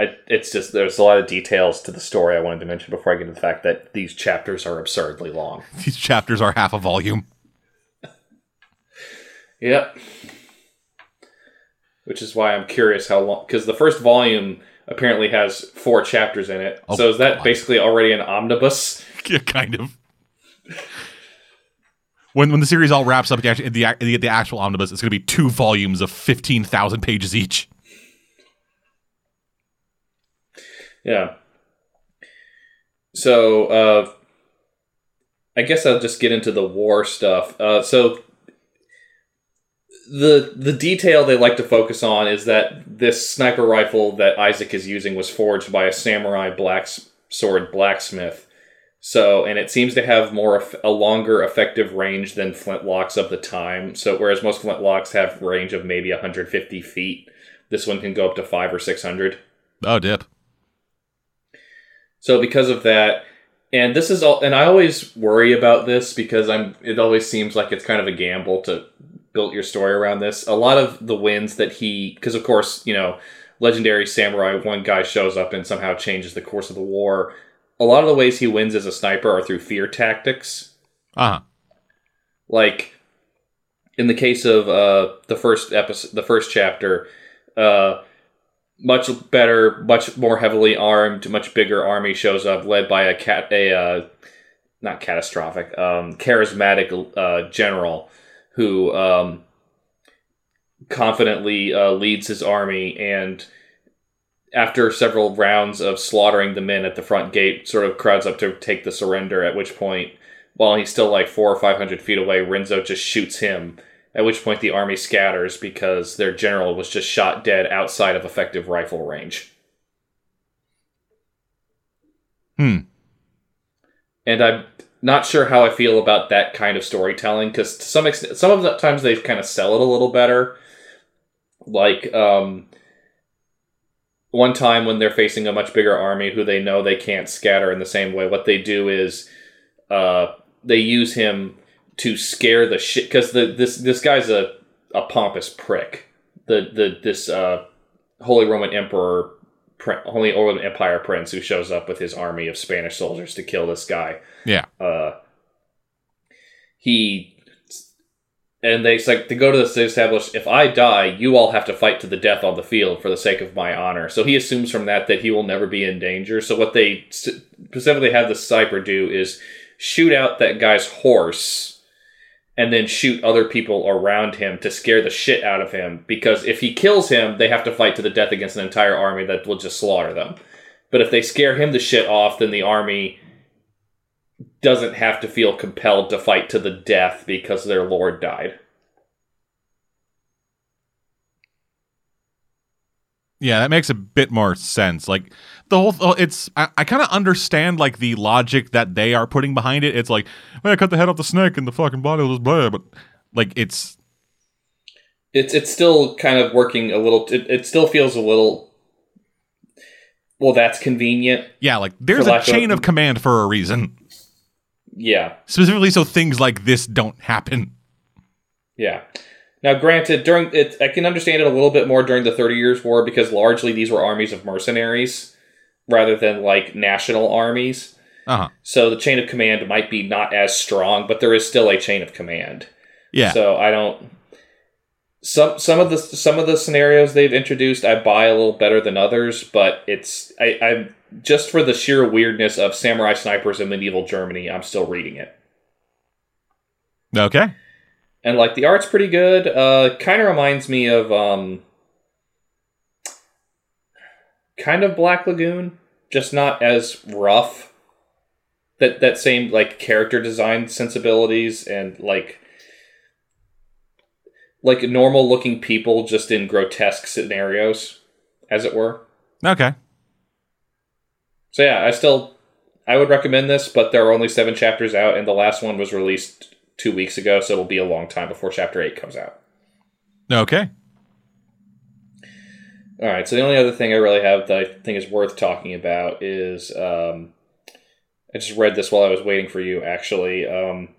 I, it's just there's a lot of details to the story I wanted to mention before I get to the fact that these chapters are absurdly long. *laughs* These chapters are half a volume. Yep. Which is why I'm curious how long, because the first volume apparently has four chapters in it. Oh, so is that God. basically already an omnibus? *laughs* Yeah, kind of. When when the series all wraps up, the the, the, the actual omnibus, it's going to be two volumes of fifteen thousand pages each. Yeah. So, uh, I guess I'll just get into the war stuff. Uh, so, the the detail they like to focus on is that this sniper rifle that Issak is using was forged by a samurai black sword blacksmith. So, and it seems to have more a longer effective range than flintlocks of the time. So, whereas most flintlocks have range of maybe 150 feet, this one can go up to five or 600. Oh, dip. So because of that, and this is all, and I always worry about this because I'm. It always seems like it's kind of a gamble to build your story around this. A lot of the wins that he, because of course, you know, legendary samurai, one guy shows up and somehow changes the course of the war. A lot of the ways he wins as a sniper are through fear tactics. Uh huh. Like in the case of uh, the first episode, the first chapter, uh, much better, much more heavily armed, much bigger army shows up, led by a cat, a uh, not catastrophic, um, charismatic uh, general who um, confidently uh, leads his army and. After several rounds of slaughtering the men at the front gate, sort of crowds up to take the surrender. At which point, while he's still like four or five hundred feet away, Renzo just shoots him. At which point, the army scatters because their general was just shot dead outside of effective rifle range. Hmm. And I'm not sure how I feel about that kind of storytelling because to some extent, some of the times they kind of sell it a little better. Like um, one time when they're facing a much bigger army who they know they can't scatter in the same way, what they do is uh, they use him to scare the shit because the this this guy's a, a pompous prick. The the this uh, Holy Roman Emperor, Holy Roman Empire prince who shows up with his army of Spanish soldiers to kill this guy. Yeah. Uh, he and they like to go to this they establish if I die, you all have to fight to the death on the field for the sake of my honor. So he assumes from that that he will never be in danger. So what they specifically have the sniper do is shoot out that guy's horse and then shoot other people around him to scare the shit out of him. Because if he kills him, they have to fight to the death against an entire army that will just slaughter them. But if they scare him the shit off, then the army doesn't have to feel compelled to fight to the death because their lord died. Yeah, that makes a bit more sense. Like the whole, th- it's I, I kind of understand like the logic that they are putting behind it. It's like, well, I cut the head off the snake and the fucking body was blah, but like it's It's it's still kind of working a little. It, it still feels a little. Well, that's convenient. yeah, like there's a lack of- chain of command for a reason, Yeah, specifically so things like this don't happen. yeah. Now, granted, during it, I can understand it a little bit more during the Thirty Years' War because largely these were armies of mercenaries rather than like national armies. Uh huh. So the chain of command might be not as strong, but there is still a chain of command. Yeah. So I don't. Some some of the some of the scenarios they've introduced I buy a little better than others, but it's I, I'm just for the sheer weirdness of samurai snipers in medieval Germany. I'm still reading it, okay. and like the art's pretty good. Uh, kind of reminds me of um, kind of Black Lagoon, just not as rough. That that same like character design sensibilities and like like normal looking people just in grotesque scenarios, as it were. Okay. So yeah, I still I would recommend this, but there are only seven chapters out, and the last one was released two weeks ago, so it'll be a long time before chapter eight comes out. Okay. All right. So the only other thing I really have that I think is worth talking about is um, I just read this while I was waiting for you. Actually, um,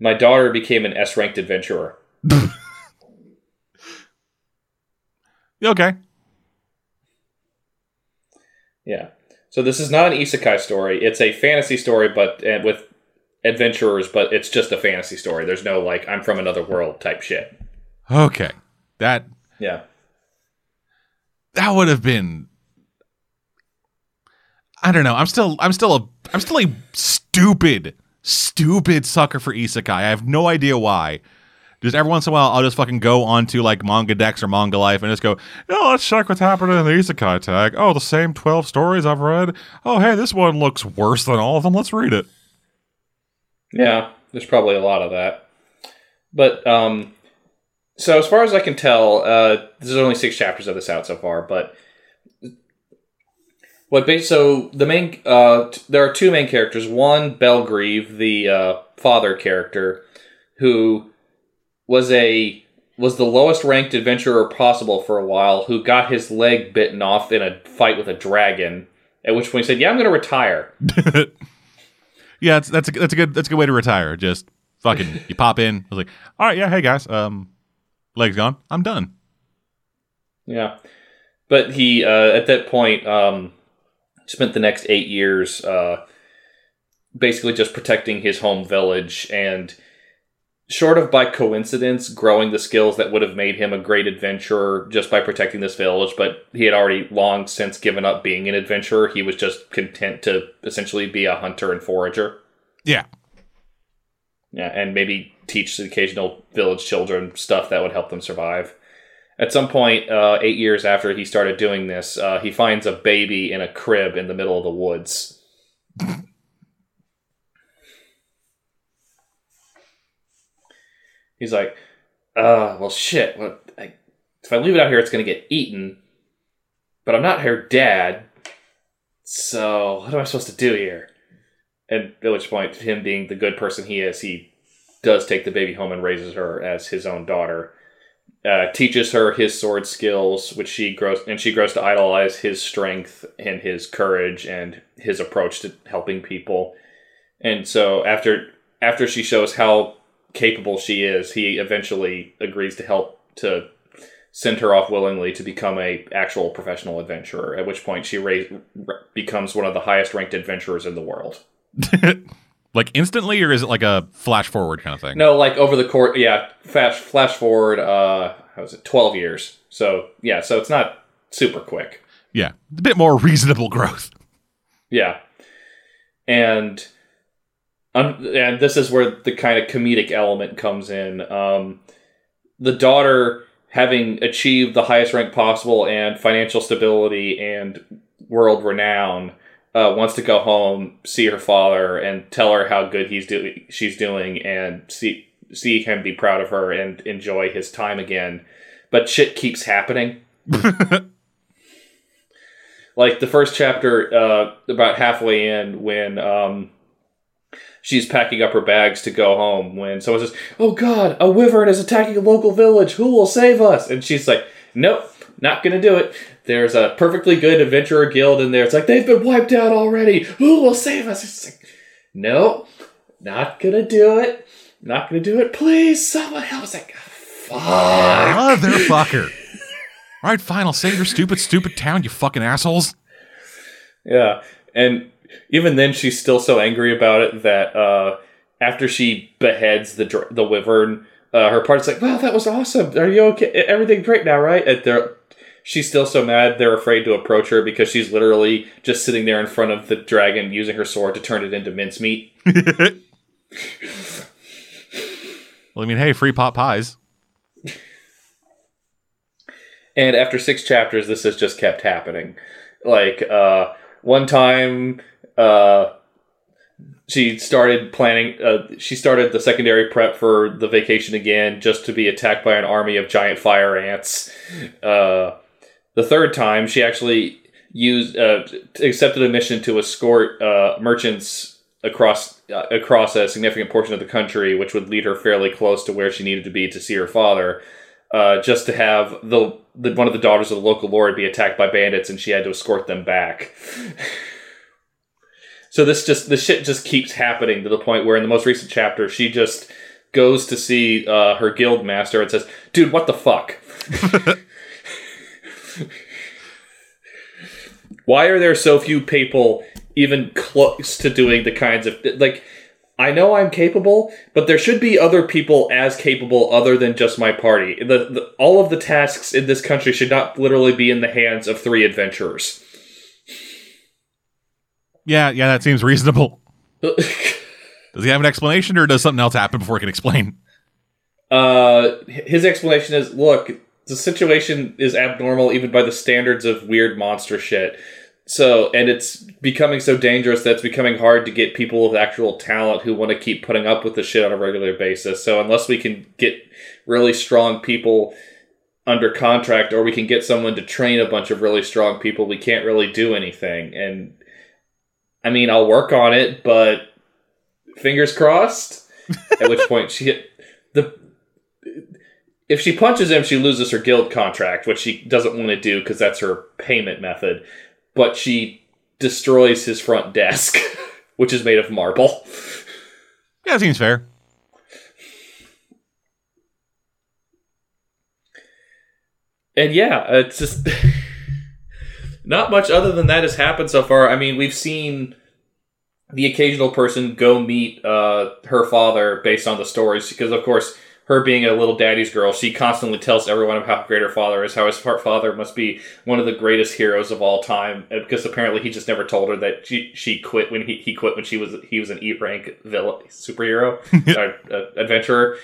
my daughter became an S ranked adventurer. *laughs* Okay. Yeah. So this is not an isekai story. It's a fantasy story, but and with adventurers, but it's just a fantasy story. There's no like I'm from another world type shit. Okay. That Yeah. That would have been I don't know. I'm still I'm still a I'm still a stupid stupid sucker for isekai. I have no idea why. Just every once in a while, I'll just fucking go onto like Manga Dex or Manga Life and just go, oh, let's check what's happening in the isekai tag. Oh, the same 12 stories I've read. Oh, hey, this one looks worse than all of them. Let's read it. Yeah, there's probably a lot of that. But um so as far as I can tell, uh there's only six chapters of this out so far, but what so the main uh t- there are two main characters. One, Belgrieve, the uh father character, who was a was the lowest ranked adventurer possible for a while, who got his leg bitten off in a fight with a dragon. At which point he said, "Yeah, I'm going to retire." *laughs* yeah, that's that's a, that's a good that's a good way to retire. Just fucking you pop in. I was like, all right, yeah, hey guys, um, legs gone. I'm done. Yeah, but he uh, at that point um, spent the next eight years uh, basically just protecting his home village and short of by coincidence growing the skills that would have made him a great adventurer just by protecting this village but he had already long since given up being an adventurer he was just content to essentially be a hunter and forager Yeah, yeah, and maybe teach the occasional village children stuff that would help them survive. At some point, uh, eight years after he started doing this, uh, he finds a baby in a crib in the middle of the woods. He's like, uh, well, shit. Well, I, if I leave it out here, it's going to get eaten. But I'm not her dad. So, what am I supposed to do here? At which point, him being the good person he is, he does take the baby home and raises her as his own daughter. Uh, teaches her his sword skills, which she grows, and she grows to idolize his strength and his courage and his approach to helping people. And so, after after she shows how capable she is, he eventually agrees to help to send her off willingly to become a actual professional adventurer. At which point, she ra- becomes one of the highest ranked adventurers in the world. *laughs* like instantly, or is it like a flash forward kind of thing? No, like over the course, yeah. Flash, flash forward. Uh, how was it? Twelve years. So yeah, so it's not super quick. Yeah, a bit more reasonable growth. Yeah, and um, and this is where the kind of comedic element comes in. Um, the daughter, having achieved the highest rank possible and financial stability and world renown, uh, wants to go home, see her father, and tell her how good he's doing, she's doing, and see see him be proud of her and enjoy his time again. But shit keeps happening. *laughs* like the first chapter, uh, about halfway in, when um, she's packing up her bags to go home, when someone says, "Oh God, a wyvern is attacking a local village. Who will save us?" and she's like, "Nope, not gonna do it." There's a perfectly good adventurer guild in there. It's like they've been wiped out already. Who will save us? It's like, no, not gonna do it. Not gonna do it. Please, someone else. Like, fuck. Motherfucker. *laughs* All right, fine. I'll save your stupid, stupid town, you fucking assholes. Yeah, and even then, she's still so angry about it that uh, after she beheads the dr- the wyvern, uh, her part's like, "Wow, that was awesome. Are you okay? Everything great now, right?" And they're she's still so mad they're afraid to approach her because she's literally just sitting there in front of the dragon using her sword to turn it into mincemeat. *laughs* well, I mean, hey, free pot pies. And after six chapters, this has just kept happening. Like uh, one time, uh, she started planning. Uh, she started the secondary prep for the vacation again, just to be attacked by an army of giant fire ants. Uh, the third time, she actually used uh, accepted a mission to escort uh, merchants across uh, across a significant portion of the country, which would lead her fairly close to where she needed to be to see her father. Uh, just to have the, the one of the daughters of the local lord be attacked by bandits, and she had to escort them back. *laughs* so this just the shit just keeps happening to the point where in the most recent chapter, she just goes to see uh, her guild master and says, "Dude, what the fuck." *laughs* Why are there so few people even close to doing the kinds of like I know I'm capable, but there should be other people as capable other than just my party. The, the, all of the tasks in this country should not literally be in the hands of three adventurers. Yeah, yeah, that seems reasonable. *laughs* does he have an explanation, or does something else happen before he can explain? Uh, his explanation is: Look, the situation is abnormal even by the standards of weird monster shit. So, and it's becoming so dangerous that it's becoming hard to get people with actual talent who want to keep putting up with the shit on a regular basis. So, unless we can get really strong people under contract or we can get someone to train a bunch of really strong people, we can't really do anything. And I mean, I'll work on it, but fingers crossed. At which *laughs* point she the if she punches him, she loses her guild contract, which she doesn't want to do because that's her payment method. But she destroys his front desk, *laughs* which is made of marble. Yeah, seems fair. And yeah, it's just *laughs* not much other than that has happened so far. I mean, we've seen the occasional person go meet uh, her father based on the stories, because of course her being a little daddy's girl, she constantly tells everyone of how great her father is, how his father must be one of the greatest heroes of all time. Because apparently he just never told her that she, she quit when he, he quit when she was he was an E rank villain superhero *laughs* uh, uh, adventurer.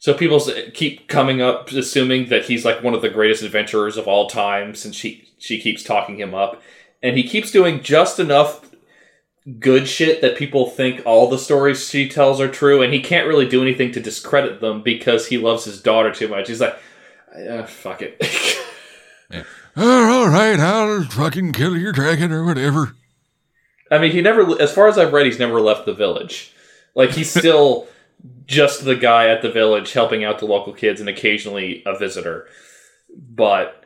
So people keep coming up assuming that he's like one of the greatest adventurers of all time since she she keeps talking him up, and he keeps doing just enough good shit that people think all the stories she tells are true, and he can't really do anything to discredit them because he loves his daughter too much. He's like, uh, fuck it. *laughs* yeah. oh, all right, I'll fucking kill your dragon or whatever. I mean, he never, as far as I've read, he's never left the village. Like, he's *laughs* still just the guy at the village helping out the local kids and occasionally a visitor. But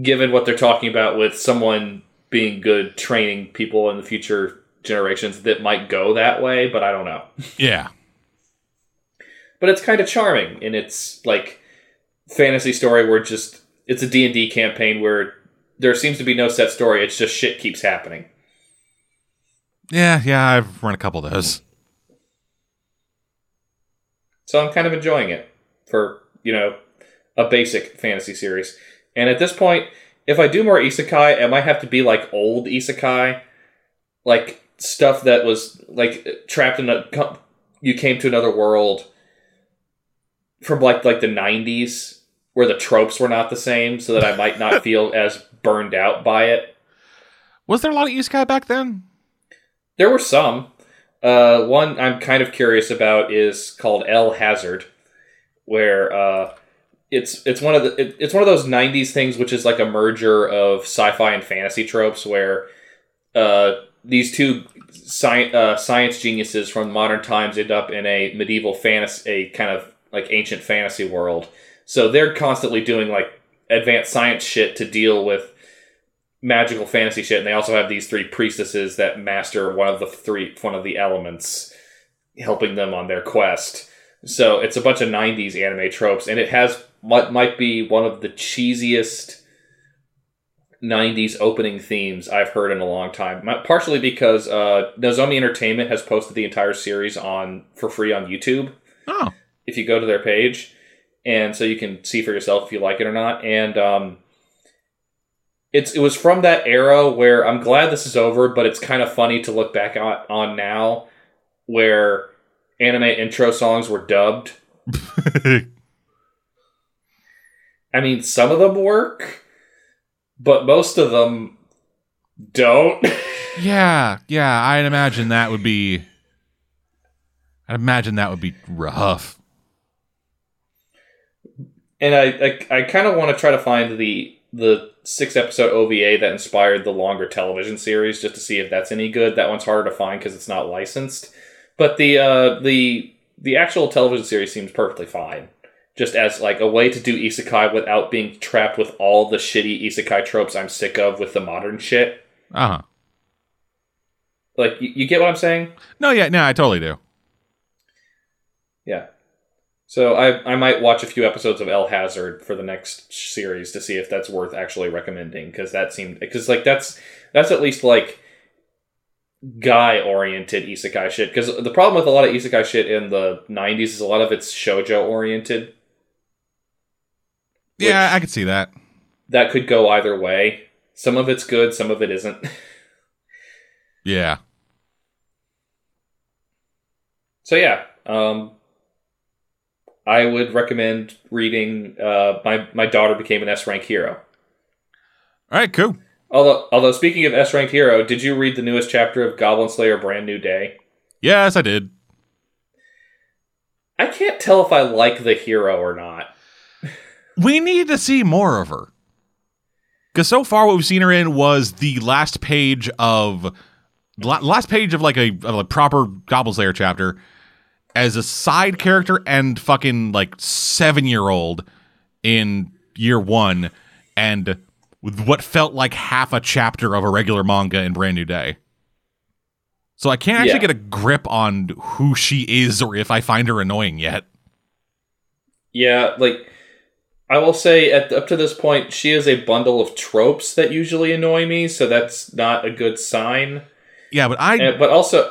given what they're talking about with someone being good training people in the future generations that might go that way, but I don't know. Yeah. but it's kind of charming in its like fantasy story where just it's a D&D campaign where there seems to be no set story, it's just shit keeps happening. Yeah, yeah, I've run a couple of those. So I'm kind of enjoying it for, you know, a basic fantasy series. And at this point, if I do more isekai, it might have to be like old isekai. Like stuff that was like trapped in a you came to another world from like like the 90s where the tropes were not the same so that I might not *laughs* feel as burned out by it. Was there a lot of isekai back then? There were some. Uh, one I'm kind of curious about is called El Hazard, where uh, it's it's one of the it, it's one of those '90s things which is like a merger of sci-fi and fantasy tropes, where uh, these two sci- uh, science geniuses from modern times end up in a medieval fantasy, a kind of like ancient fantasy world. So they're constantly doing like advanced science shit to deal with magical fantasy shit, and they also have these three priestesses that master one of the three one of the elements, helping them on their quest. So it's a bunch of '90s anime tropes, and it has what might be one of the cheesiest '90s opening themes I've heard in a long time. Partially because uh, Nozomi Entertainment has posted the entire series on for free on YouTube. Oh, If you go to their page, and so you can see for yourself if you like it or not, and um, it's it was from that era where I'm glad this is over, but it's kind of funny to look back on, on now, where anime intro songs were dubbed. *laughs* I mean, some of them work, but most of them don't. *laughs* yeah, yeah. I'd imagine that would be. I'd imagine that would be rough. and I I, I kind of want to try to find the the six episode OVA that inspired the longer television series just to see if that's any good. That one's harder to find because it's not licensed, but the uh, the the actual television series seems perfectly fine. Just as like a way to do isekai without being trapped with all the shitty isekai tropes I'm sick of with the modern shit. Uh huh. Like you, you get what I'm saying? No, yeah, no, I totally do. Yeah. So I I might watch a few episodes of El Hazard for the next series to see if that's worth actually recommending because that seemed because like that's that's at least like guy oriented isekai shit because the problem with a lot of isekai shit in the 90s is a lot of it's shojo oriented Yeah, I could see that. that could go either way some of it's good some of it isn't *laughs* Yeah. so yeah um i would recommend reading uh my my daughter became an s rank hero All right, cool. Although, although speaking of S ranked hero, did you read the newest chapter of Goblin Slayer: Brand New Day? Yes, I did. I can't tell if I like the hero or not. We need to see more of her. Because so far, what we've seen her in was the last page of last page of like a, of a proper Goblin Slayer chapter as a side character and fucking like seven year old in year one, and with what felt like half a chapter of a regular manga in Brand New Day. So I can't actually Yeah. get a grip on who she is or if I find her annoying yet. Yeah, like I will say, at up to this point, she is a bundle of tropes that usually annoy me, so that's not a good sign. Yeah, but I And, but also,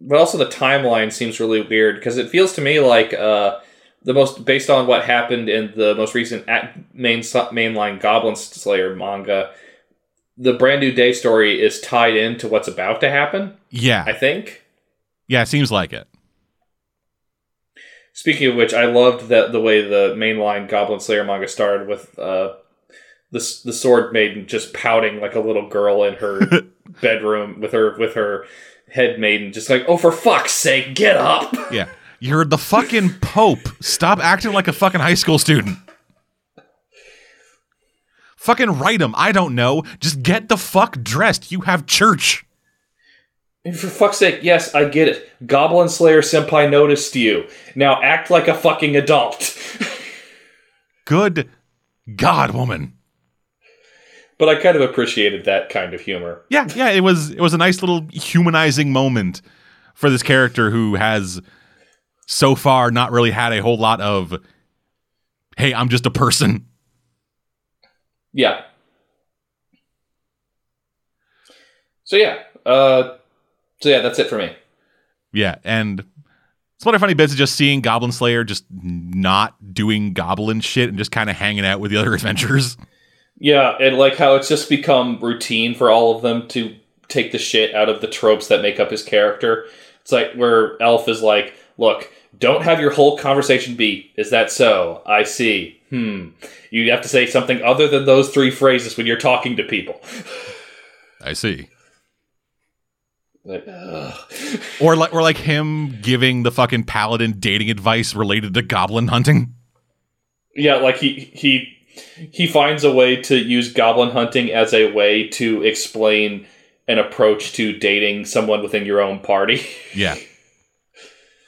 but also the timeline seems really weird because it feels to me like uh, the most based on what happened in the most recent main mainline Goblin Slayer manga. The brand new day story is tied into what's about to happen. yeah I think. yeah it seems like it. Speaking of which, I loved that the way the mainline Goblin Slayer manga started with uh, the the sword maiden just pouting like a little girl in her *laughs* bedroom with her with her head maiden, just like, oh for fuck's sake, get up! Yeah. You're the fucking Pope. Stop acting like a fucking high school student. Fucking write him. I don't know. Just get the fuck dressed. You have church. For fuck's sake, yes, I get it. Goblin Slayer Senpai noticed you. Now act like a fucking adult. *laughs* Good God, woman. but I kind of appreciated that kind of humor. Yeah, yeah, it was it was a nice little humanizing moment for this character who has so far not really had a whole lot of hey, I'm just a person. Yeah. So yeah, uh, so yeah, that's it for me. Yeah, and it's one of the funny bits of just seeing Goblin Slayer just not doing goblin shit and just kind of hanging out with the other *laughs* adventurers. Yeah, and like how it's just become routine for all of them to take the shit out of the tropes that make up his character. It's like where Elf is like, look, don't have your whole conversation be, is that so? I see. Hmm. You have to say something other than those three phrases when you're talking to people. I see. Like. Or like or like him giving the fucking paladin dating advice related to goblin hunting. Yeah, like he he he finds a way to use goblin hunting as a way to explain an approach to dating someone within your own party. *laughs* Yeah.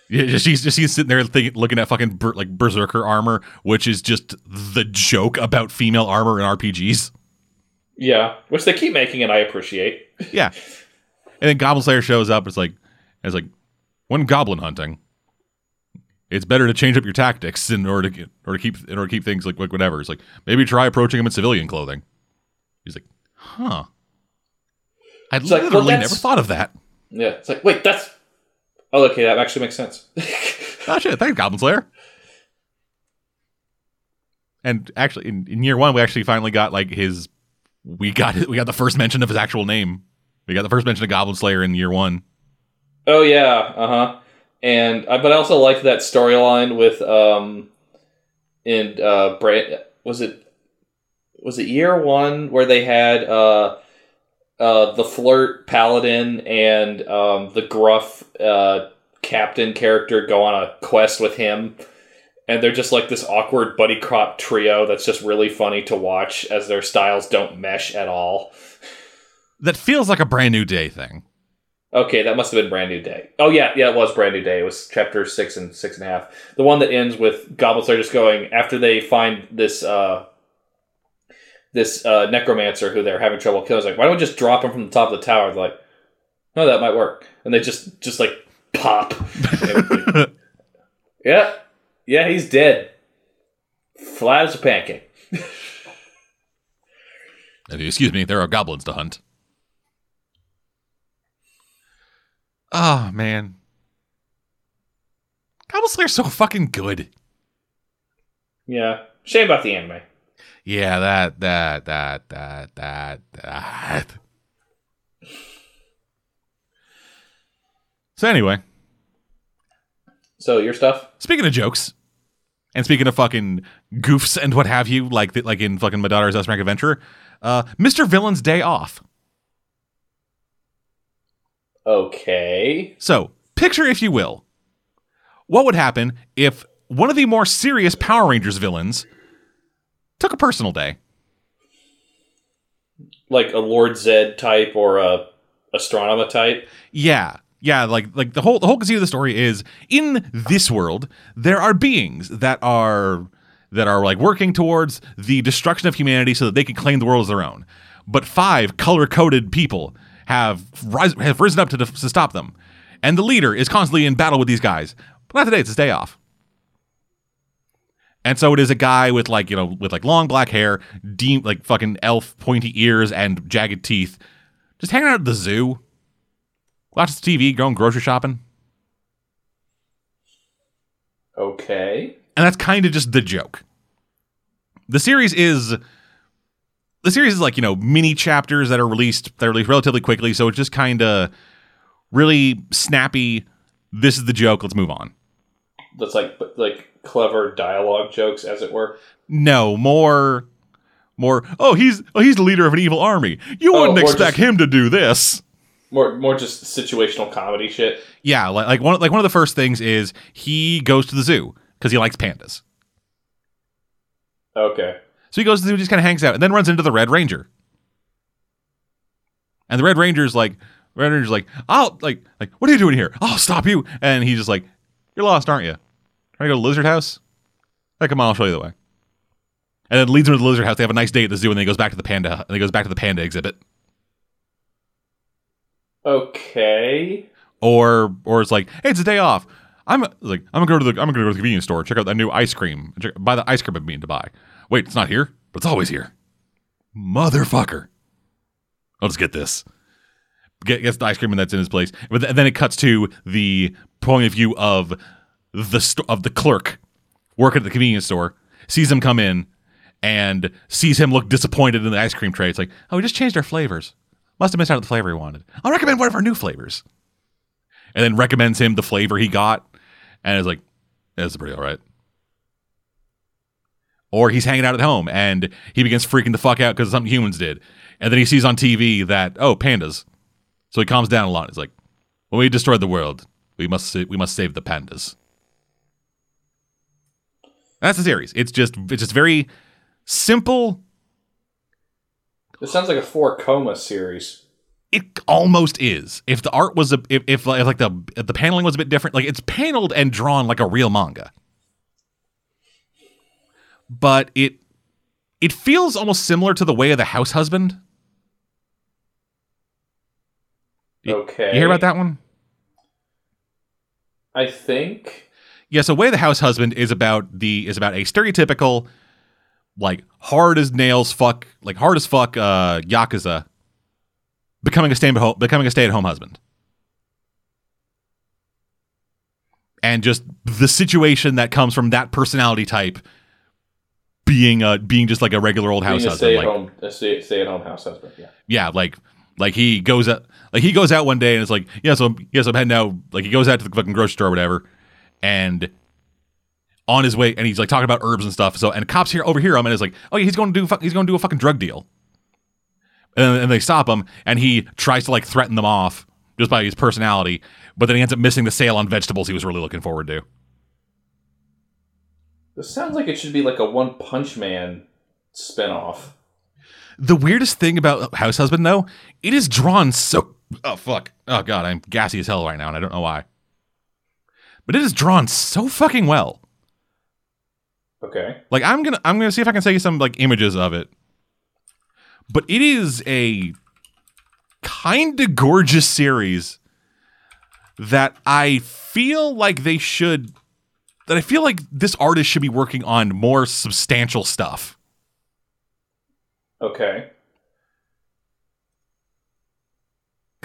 Yeah, just he's just he's sitting there thinking, looking at fucking ber- like berserker armor, which is just the joke about female armor in RPGs. yeah, which they keep making, and I appreciate. Yeah, *laughs* and then Goblin Slayer shows up. It's like it's like when goblin hunting, it's better to change up your tactics in order to get, or to keep in order to keep things like, like whatever. It's like maybe try approaching him in civilian clothing. He's like, huh. I like, well, literally that's- never thought of that. Yeah, it's like wait, that's oh okay, that actually makes sense. Oh shit! Thanks, Goblin Slayer. And actually, in, in year one, we actually finally got like his. We got. We got the first mention of his actual name. We got the first mention of Goblin Slayer in year one. oh yeah, uh huh. And I but I also liked that storyline with um, in uh, Brand was it was it year one where they had uh. Uh, the flirt paladin and um, the gruff uh, captain character go on a quest with him and they're just like this awkward buddy cop trio that's just really funny to watch as their styles don't mesh at all That feels like a brand new day thing. okay that must have been brand new day oh yeah yeah it was brand new day it was chapter six and six and a half the one that ends with goblin slayer just going after they find this uh this uh necromancer who they're having trouble killing it's like why don't we just drop him from the top of the tower They're like no that might work and they just just like pop *laughs* Yeah. Yeah, he's dead. Flat as a pancake. Excuse me, there are goblins to hunt. Oh man, Goblin Slayer's so fucking good. Yeah. Shame about the anime. Yeah, that that that that that that. So anyway, So your stuff? speaking of jokes, and speaking of fucking goofs and what have you, like like in fucking My Daughter's S Rank Adventure, uh, Mr. Villain's Day Off. Okay. So, picture, if you will, what would happen if one of the more serious Power Rangers villains took a personal day? Like a Lord Zed type or a Astronema type. Yeah. Yeah, like like the whole the whole conceit of the story is in this world there are beings that are that are like working towards the destruction of humanity so that they can claim the world as their own. But five color-coded people have rise, have risen up to, def- to stop them. And the leader is constantly in battle with these guys. But not today, it's his day off. And so it is a guy with like, you know, with like long black hair, deep like fucking elf pointy ears and jagged teeth, just hanging out at the zoo, watches TV, going grocery shopping. Okay. And that's kind of just the joke. The series is the series is like, you know, mini chapters that are released that are released relatively quickly, so it's just kind of really snappy. This is the joke, let's move on. That's like like clever dialogue jokes, as it were. No, more more oh, he's oh, he's the leader of an evil army. You Oh, wouldn't expect just- him to do this. More more just situational comedy shit. Yeah, like, like one like one of the first things is he goes to the zoo because he likes pandas. Okay. So he goes zoo, just kind of hangs out, and then runs into the Red Ranger. And the Red Ranger's like, Red Ranger's like, I'll like, like, what are you doing here? I'll stop you. And he's just like, you're lost, aren't you? Trying to go to Lizard House? Like, come on, I'll show you the way. And then leads him to the Lizard House. They have a nice day at the zoo, and then he goes back to the panda. And he goes back to the panda exhibit. Okay. Or, or it's like, hey, it's a day off. I'm like, I'm gonna go to the, I'm gonna go to the convenience store, check out that new ice cream, check, buy the ice cream I'm meaning to buy. Wait, it's not here, but it's always here. Motherfucker. I'll just get this. Get, gets the ice cream and that's in his place. But th- then it cuts to the point of view of the st- of the clerk working at the convenience store, sees him come in, and sees him look disappointed in the ice cream tray. It's like, oh, we just changed our flavors. Must have missed out on the flavor he wanted. I'll recommend one of our new flavors. And then recommends him the flavor he got. And is like, that's pretty all right. Or he's hanging out at home and he begins freaking the fuck out because something humans did. And then he sees on TV that, oh, pandas. So he calms down a lot. He's like, when we destroy the world, we must we must save the pandas. That's the series. It's just it's just very simple. This sounds like a four koma series. It almost is. If the art was a if, if, like- if like the if the paneling was a bit different, like it's paneled and drawn like a real manga. But it it feels almost similar to the way of the house husband. Okay. You hear about that one? I think. Yeah, so Way of the House Husband is about the is about a stereotypical like hard as nails fuck like hard as fuck uh yakuza becoming a stay at home becoming a stay at home husband. And just the situation that comes from that personality type being uh being just like a regular old house being a husband stay like at home, a stay, stay at home house husband. Yeah. yeah, like like he goes out like he goes out one day and it's like, yeah, so I'm, yes, I'm heading out. Like he goes out to the fucking grocery store or whatever, and on his way, and he's like talking about herbs and stuff. So and cops here overhear him and is like, oh yeah, he's going to do he's going to do a fucking drug deal, and, and they stop him and he tries to like threaten them off just by his personality, but then he ends up missing the sale on vegetables he was really looking forward to. This sounds like it should be like a One Punch Man spinoff. The weirdest thing about House Husband, though, it is drawn so. Oh, fuck. Oh, God, I'm gassy as hell right now, and I don't know why. But it is drawn so fucking well. Okay. Like, I'm gonna, I'm gonna see if I can send you some like images of it. But it is a kind of gorgeous series that I feel like they should. That I feel like this artist should be working on more substantial stuff. Okay.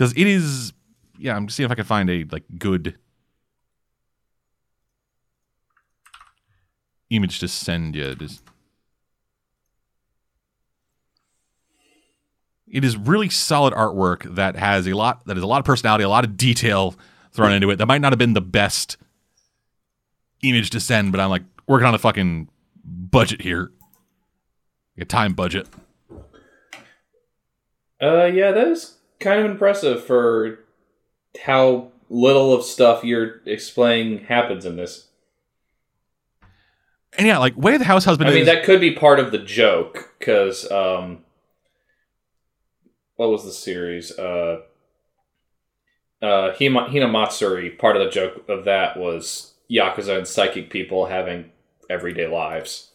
because it is yeah i'm just seeing if i can find a like good image to send you it is really solid artwork that has a lot that is a lot of personality a lot of detail thrown into it that might not have been the best image to send but i'm like working on a fucking budget here a time budget Uh, yeah, that is kind of impressive for how little of stuff you're explaining happens in this. and yeah like way the house husband I mean, is, that could be part of the joke because um, what was the series? Uh, uh, Hima, Hinamatsuri. Part of the joke of that was yakuza and psychic people having everyday lives.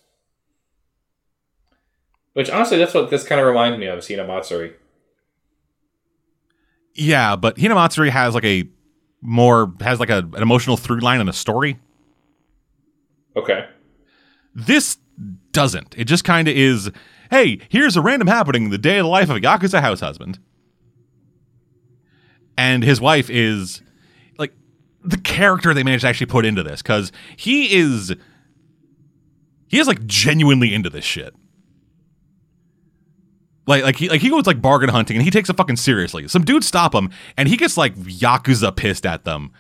Which honestly, that's what this kind of reminds me of. Is Hinamatsuri. Yeah, but Hinamatsuri has like a more has like a, an emotional through line and a story. Okay. This doesn't. It just kind of is. Hey, here's a random happening the day of the life of a yakuza house husband, and his wife is the character they managed to actually put into this because he is he is like genuinely into this shit. Like, like he like he goes like bargain hunting and he takes it fucking seriously. Some dudes stop him and he gets like yakuza pissed at them.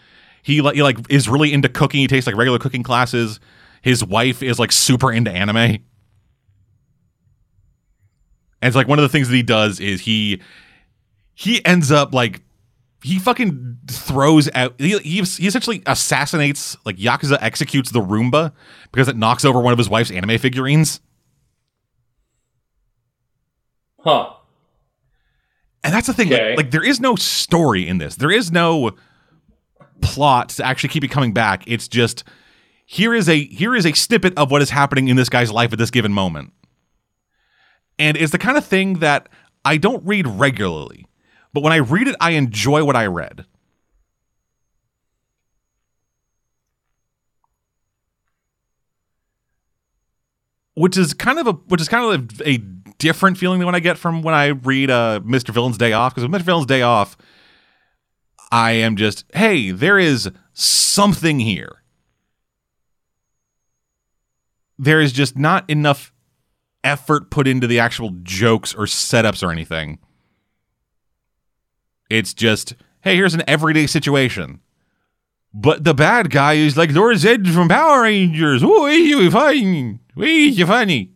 He like he like is really into cooking. He takes like regular cooking classes. His wife is like super into anime. And it's like one of the things that he does is he he ends up like he fucking throws out he, he, essentially assassinates like yakuza executes the roomba because it knocks over one of his wife's anime figurines. Huh. and that's the thing like- like, there is no story in this. There is no plot to actually keep it coming back. It's just here is a here is a snippet of what is happening in this guy's life at this given moment. And it's the kind of thing that i don't read regularly but when i read it i enjoy what i read which is kind of a which is kind of a, a different feeling than what I get from when I read uh, Mr. Villain's Day Off. Because with Mr. Villain's Day Off, I am just hey, there is something here. There is just not enough effort put into the actual jokes or setups or anything. It's just, hey, here's an everyday situation. But the bad guy is like Lord Zed from Power Rangers. Ooh, you funny. you funny.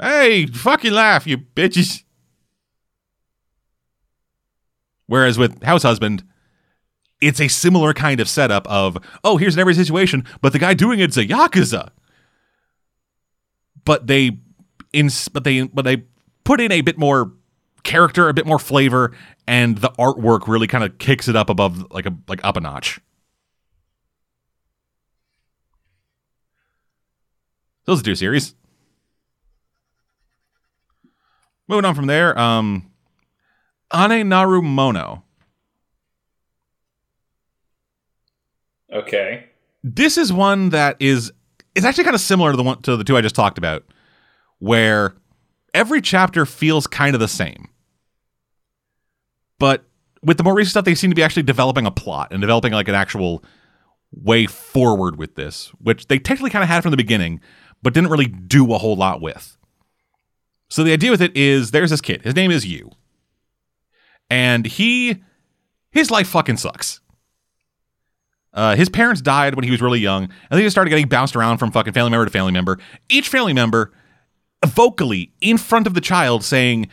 Hey, fucking laugh, you bitches. Whereas with House Husband, it's a similar kind of setup of, oh, here's an every situation, but the guy doing it's a Yakuza. But they but they but they put in a bit more character, a bit more flavor, and the artwork really kind of kicks it up above like a like up a notch. Those are two series. Moving on from there, um, Ane Naru Mono. Okay. This is one that is is actually kind of similar to the one to the two I just talked about, where every chapter feels kind of the same. But with the more recent stuff, they seem to be actually developing a plot and developing like an actual way forward with this, which they technically kind of had from the beginning, but didn't really do a whole lot with. So the idea with it is there's this kid. His name is Yu. And he his life fucking sucks. Uh, his parents died when he was really young, and they just started getting bounced around from fucking family member to family member. Each family member vocally in front of the child saying,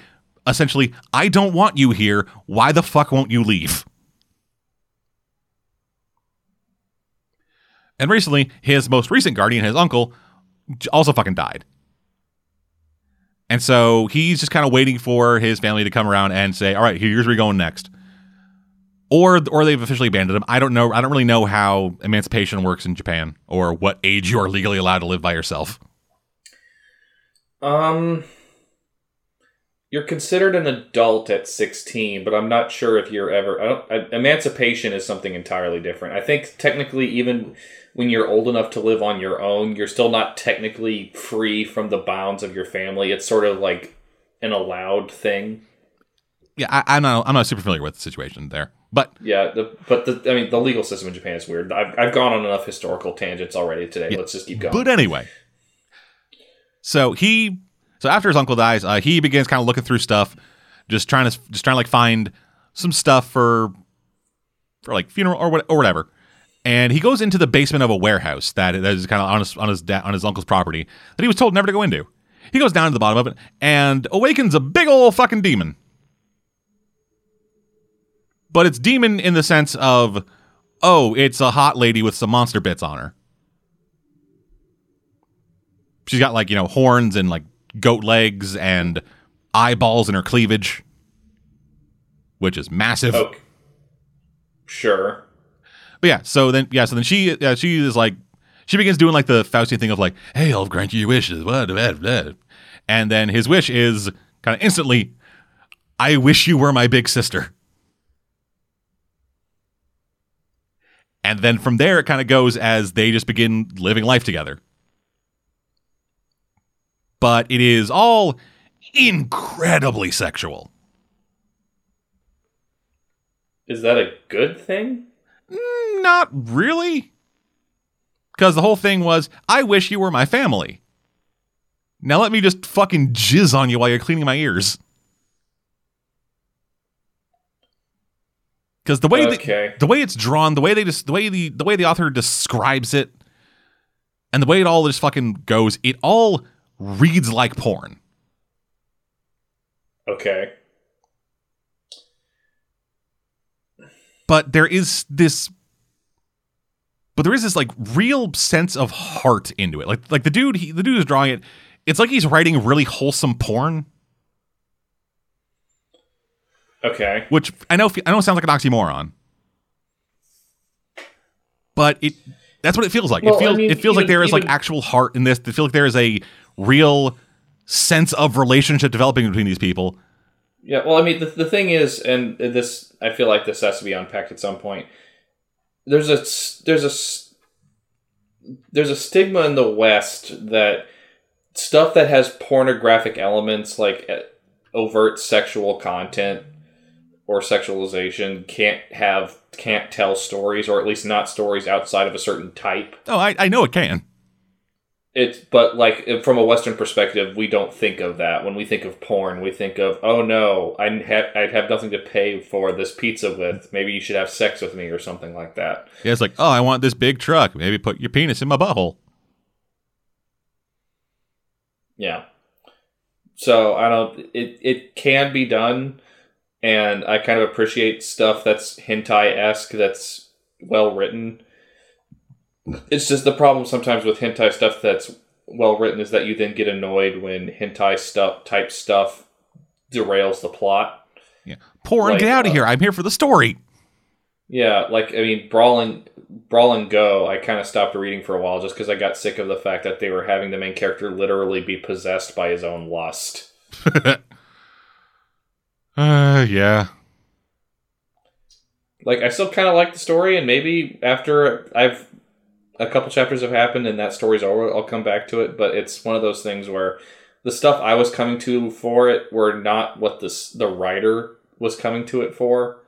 essentially, I don't want you here. Why the fuck won't you leave? And recently, his most recent guardian, his uncle, also fucking died. And so he's just kind of waiting for his family to come around and say, "All right, here's where you're going next." Or or they've officially abandoned him. I don't know. I don't really know how emancipation works in Japan or what age you are legally allowed to live by yourself. Um you're considered an adult at 16, but I'm not sure if you're ever I don't I, emancipation is something entirely different. I think technically even when you're old enough to live on your own, you're still not technically free from the bounds of your family. It's sort of like an allowed thing. Yeah, I, am not. I'm not super familiar with the situation there, but yeah, the, but the I mean, the legal system in Japan is weird. I've, I've gone on enough historical tangents already today. Yeah, Let's just keep going. But anyway, so he, so after his uncle dies, uh, he begins kind of looking through stuff, just trying to just trying to like find some stuff for for like funeral or what or whatever and he goes into the basement of a warehouse that, that is kind of on his on his da- on his uncle's property that he was told never to go into. He goes down to the bottom of it and awakens a big old fucking demon. But it's demon in the sense of, oh, it's a hot lady with some monster bits on her. She's got like you know horns and like goat legs and eyeballs in her cleavage, which is massive. Okay. Sure. But yeah, so then yeah, so then she yeah, she is like she begins doing like the Faustian thing of like, hey, I'll grant you your wishes. And then his wish is kind of instantly, I wish you were my big sister. And then from there, it kind of goes as they just begin living life together. But it is all incredibly sexual. Is that a good thing? Mm, not really. Because the whole thing was, I wish you were my family. Now let me just fucking jizz on you while you're cleaning my ears. Because the way okay. the, the way it's drawn, the way they just the way the the way the author describes it, and the way it all just fucking goes, it all reads like porn. Okay. but there is this but there is this like real sense of heart into it. Like like the dude he, the dude is drawing it. It's like he's writing really wholesome porn. Okay. Which I know I know it sounds like an oxymoron. But it that's what it feels like. Well, it feels I mean, it feels even, like there is even, like actual heart in this. It feels like there is a real sense of relationship developing between these people. Yeah, well, I mean, the, the thing is, and this, I feel like this has to be unpacked at some point. There's a there's a there's a stigma in the West that stuff that has pornographic elements, like uh, overt sexual content or sexualization, can't have can't tell stories, or at least not stories outside of a certain type. Oh, I, I know it can. It's but like from a Western perspective, we don't think of that. When we think of porn, we think of oh no, I have I'd have nothing to pay for this pizza with. Maybe you should have sex with me or something like that. Yeah, it's like, oh, I want this big truck. Maybe put your penis in my butthole. Yeah. So I don't. It it can be done, and I kind of appreciate stuff that's hentai esque. That's well written it's just the problem sometimes with hentai stuff that's well written is that you then get annoyed when hentai stuff type stuff derails the plot. Yeah, porn, like, get out of uh, here! I'm here for the story. Yeah, like I mean, brawling, brawl and go. I kind of stopped reading for a while just because I got sick of the fact that they were having the main character literally be possessed by his own lust. *laughs* uh, yeah. Like I still kind of like the story, and maybe after I've a couple chapters have happened and that story's over, I'll come back to it. But it's one of those things where the stuff I was coming to for it were not what the the writer was coming to it for.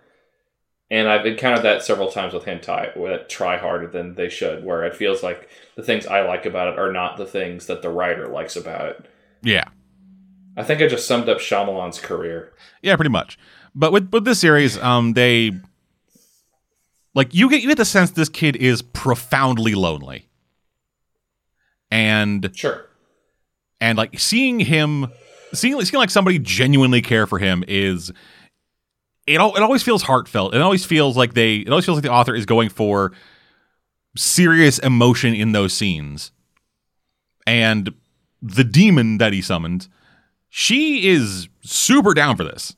And I've encountered that several times with hentai, where try harder than they should, where it feels like the things I like about it are not the things that the writer likes about it. Yeah. I think I just summed up Shyamalan's career. Yeah, pretty much. But with with this series, um, they like you get you get the sense this kid is profoundly lonely. And sure. And like seeing him seeing seeing like somebody genuinely care for him is it all it always feels heartfelt. It always feels like they it always feels like the author is going for serious emotion in those scenes. And the demon that he summoned, she is super down for this.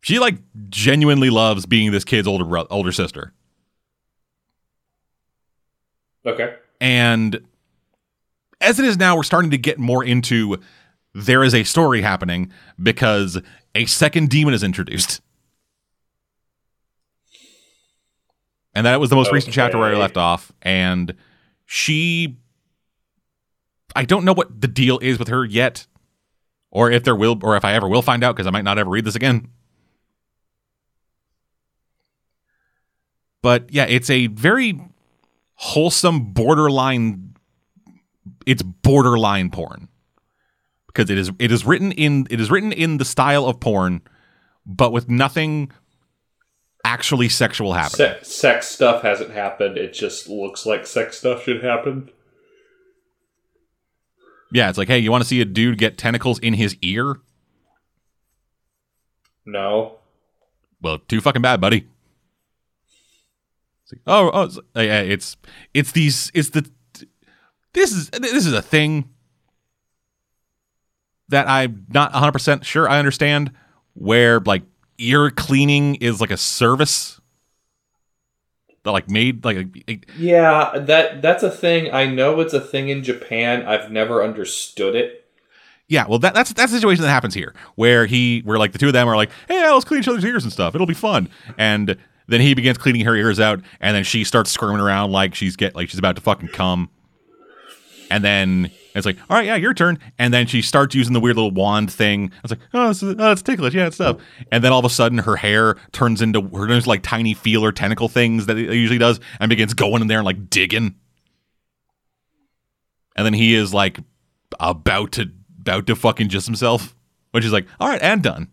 She like genuinely loves being this kid's older older sister. Okay. And as it is now, we're starting to get more into there is a story happening because a second demon is introduced. And that was the most okay. recent chapter where I left off. And she. I don't know what the deal is with her yet. Or if there will, or if I ever will find out, because I might not ever read this again. But yeah, it's a very wholesome borderline it's borderline porn. Because it is it is written in it is written in the style of porn but with nothing actually sexual happening. Sex, sex stuff hasn't happened. It just looks like sex stuff should happen. Yeah it's like hey you want to see a dude get tentacles in his ear? No. Well too fucking bad buddy it's like, oh, oh, it's, oh, yeah, it's it's these it's the this is this is a thing that I'm not 100 percent sure I understand. Where like ear cleaning is like a service that like made like a, yeah that that's a thing. I know it's a thing in Japan. I've never understood it. Yeah, well, that, that's that's the situation that happens here, where he, where like the two of them are like, "Hey, let's clean each other's ears and stuff. It'll be fun." And then he begins cleaning her ears out, and then she starts squirming around like she's get like she's about to fucking come. And then it's like, all right, yeah, your turn. And then she starts using the weird little wand thing. It's like, oh, it's, oh, it's ticklish, yeah, it's stuff. And then all of a sudden, her hair turns into her turns like tiny feeler tentacle things that it usually does, and begins going in there and like digging. And then he is like about to about to fucking just himself, which is like, all right, and done.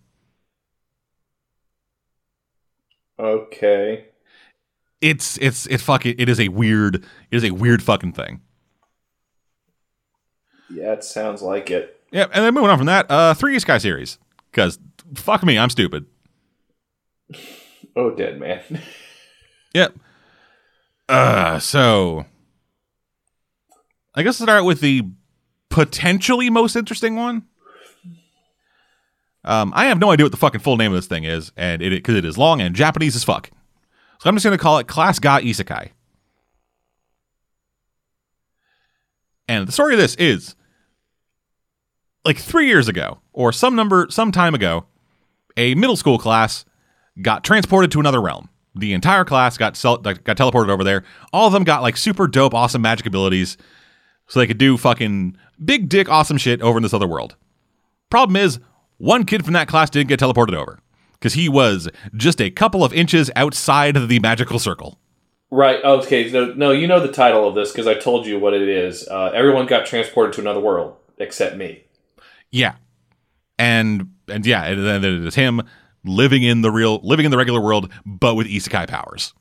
Okay. It's it's it's fucking it is a weird it is a weird fucking thing. Yeah, it sounds like it. Yeah, and then moving on from that, uh three isekai series. Because fuck me, I'm stupid. *laughs* oh dead man. *laughs* yep. Uh so I guess I'll start with the potentially most interesting one. Um, I have no idea what the fucking full name of this thing is, and it because it is long and Japanese as fuck. So I'm just to call it Class Ga Isekai. And the story of this is like three years ago, or some number, some time ago, a middle school class got transported to another realm. The entire class got got teleported over there. All of them got like super dope, awesome magic abilities, so they could do fucking big dick awesome shit over in this other world. Problem is, one kid from that class didn't get teleported over because he was just a couple of inches outside of the magical circle. Right. Okay. No, no, you know the title of this because I told you what it is. Uh, everyone got transported to another world except me. Yeah, and and yeah, and then it is him living in the real, living in the regular world, but with isekai powers.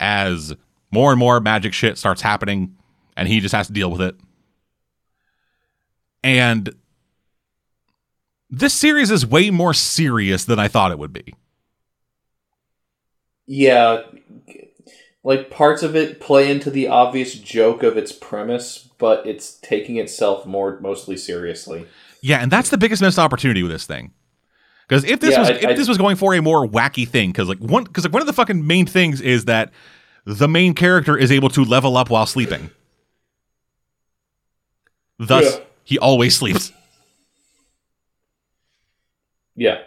As more and more magic shit starts happening, and he just has to deal with it. And this series is way more serious than I thought it would be. Yeah, like parts of it play into the obvious joke of its premise, but it's taking itself more mostly seriously. Yeah, and that's the biggest missed opportunity with this thing. Because if this Yeah, was I- if I- this was going for a more wacky thing, because like one because like one of the fucking main things is that the main character is able to level up while sleeping. Thus, Yeah. He always sleeps, Yeah.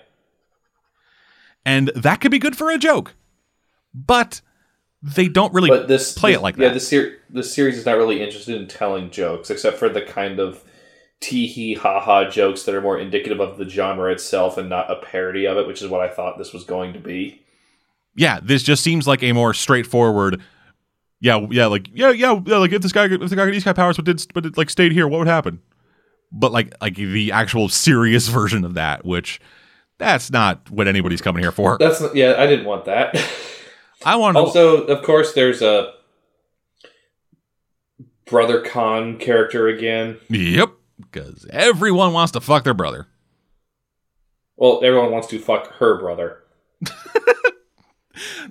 and that could be good for a joke, but they don't really but this play this- it like yeah, that. the ser- the series is not really interested in telling jokes, except for the kind of tee hee ha ha jokes that are more indicative of the genre itself and not a parody of it, which is what I thought this was going to be. yeah, this just seems like a more straightforward. Yeah, yeah, like yeah, yeah, yeah like if this guy if the guy got these guy powers but did but it like stayed here, what would happen? But like like the actual serious *laughs* version of that, which that's not what anybody's coming here for. That's not, yeah, I didn't want that. *laughs* I want to also, of course, there's a brother con character again. Yep, because everyone wants to fuck their brother. Well, everyone wants to fuck her brother. *laughs*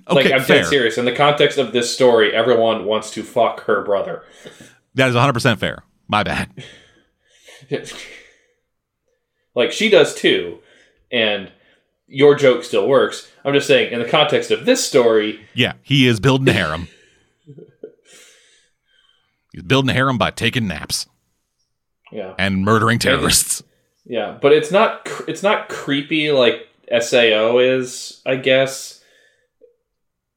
Okay, like I'm fair. dead serious. In the context of this story, everyone wants to fuck her brother. That is 100% fair. My bad. *laughs* like she does too, and your joke still works. I'm just saying, in the context of this story, Yeah, he is building a harem. *laughs* He's building a harem by taking naps yeah, and murdering terrorists. yeah, but it's not cr- it's not creepy like SAO is, I guess.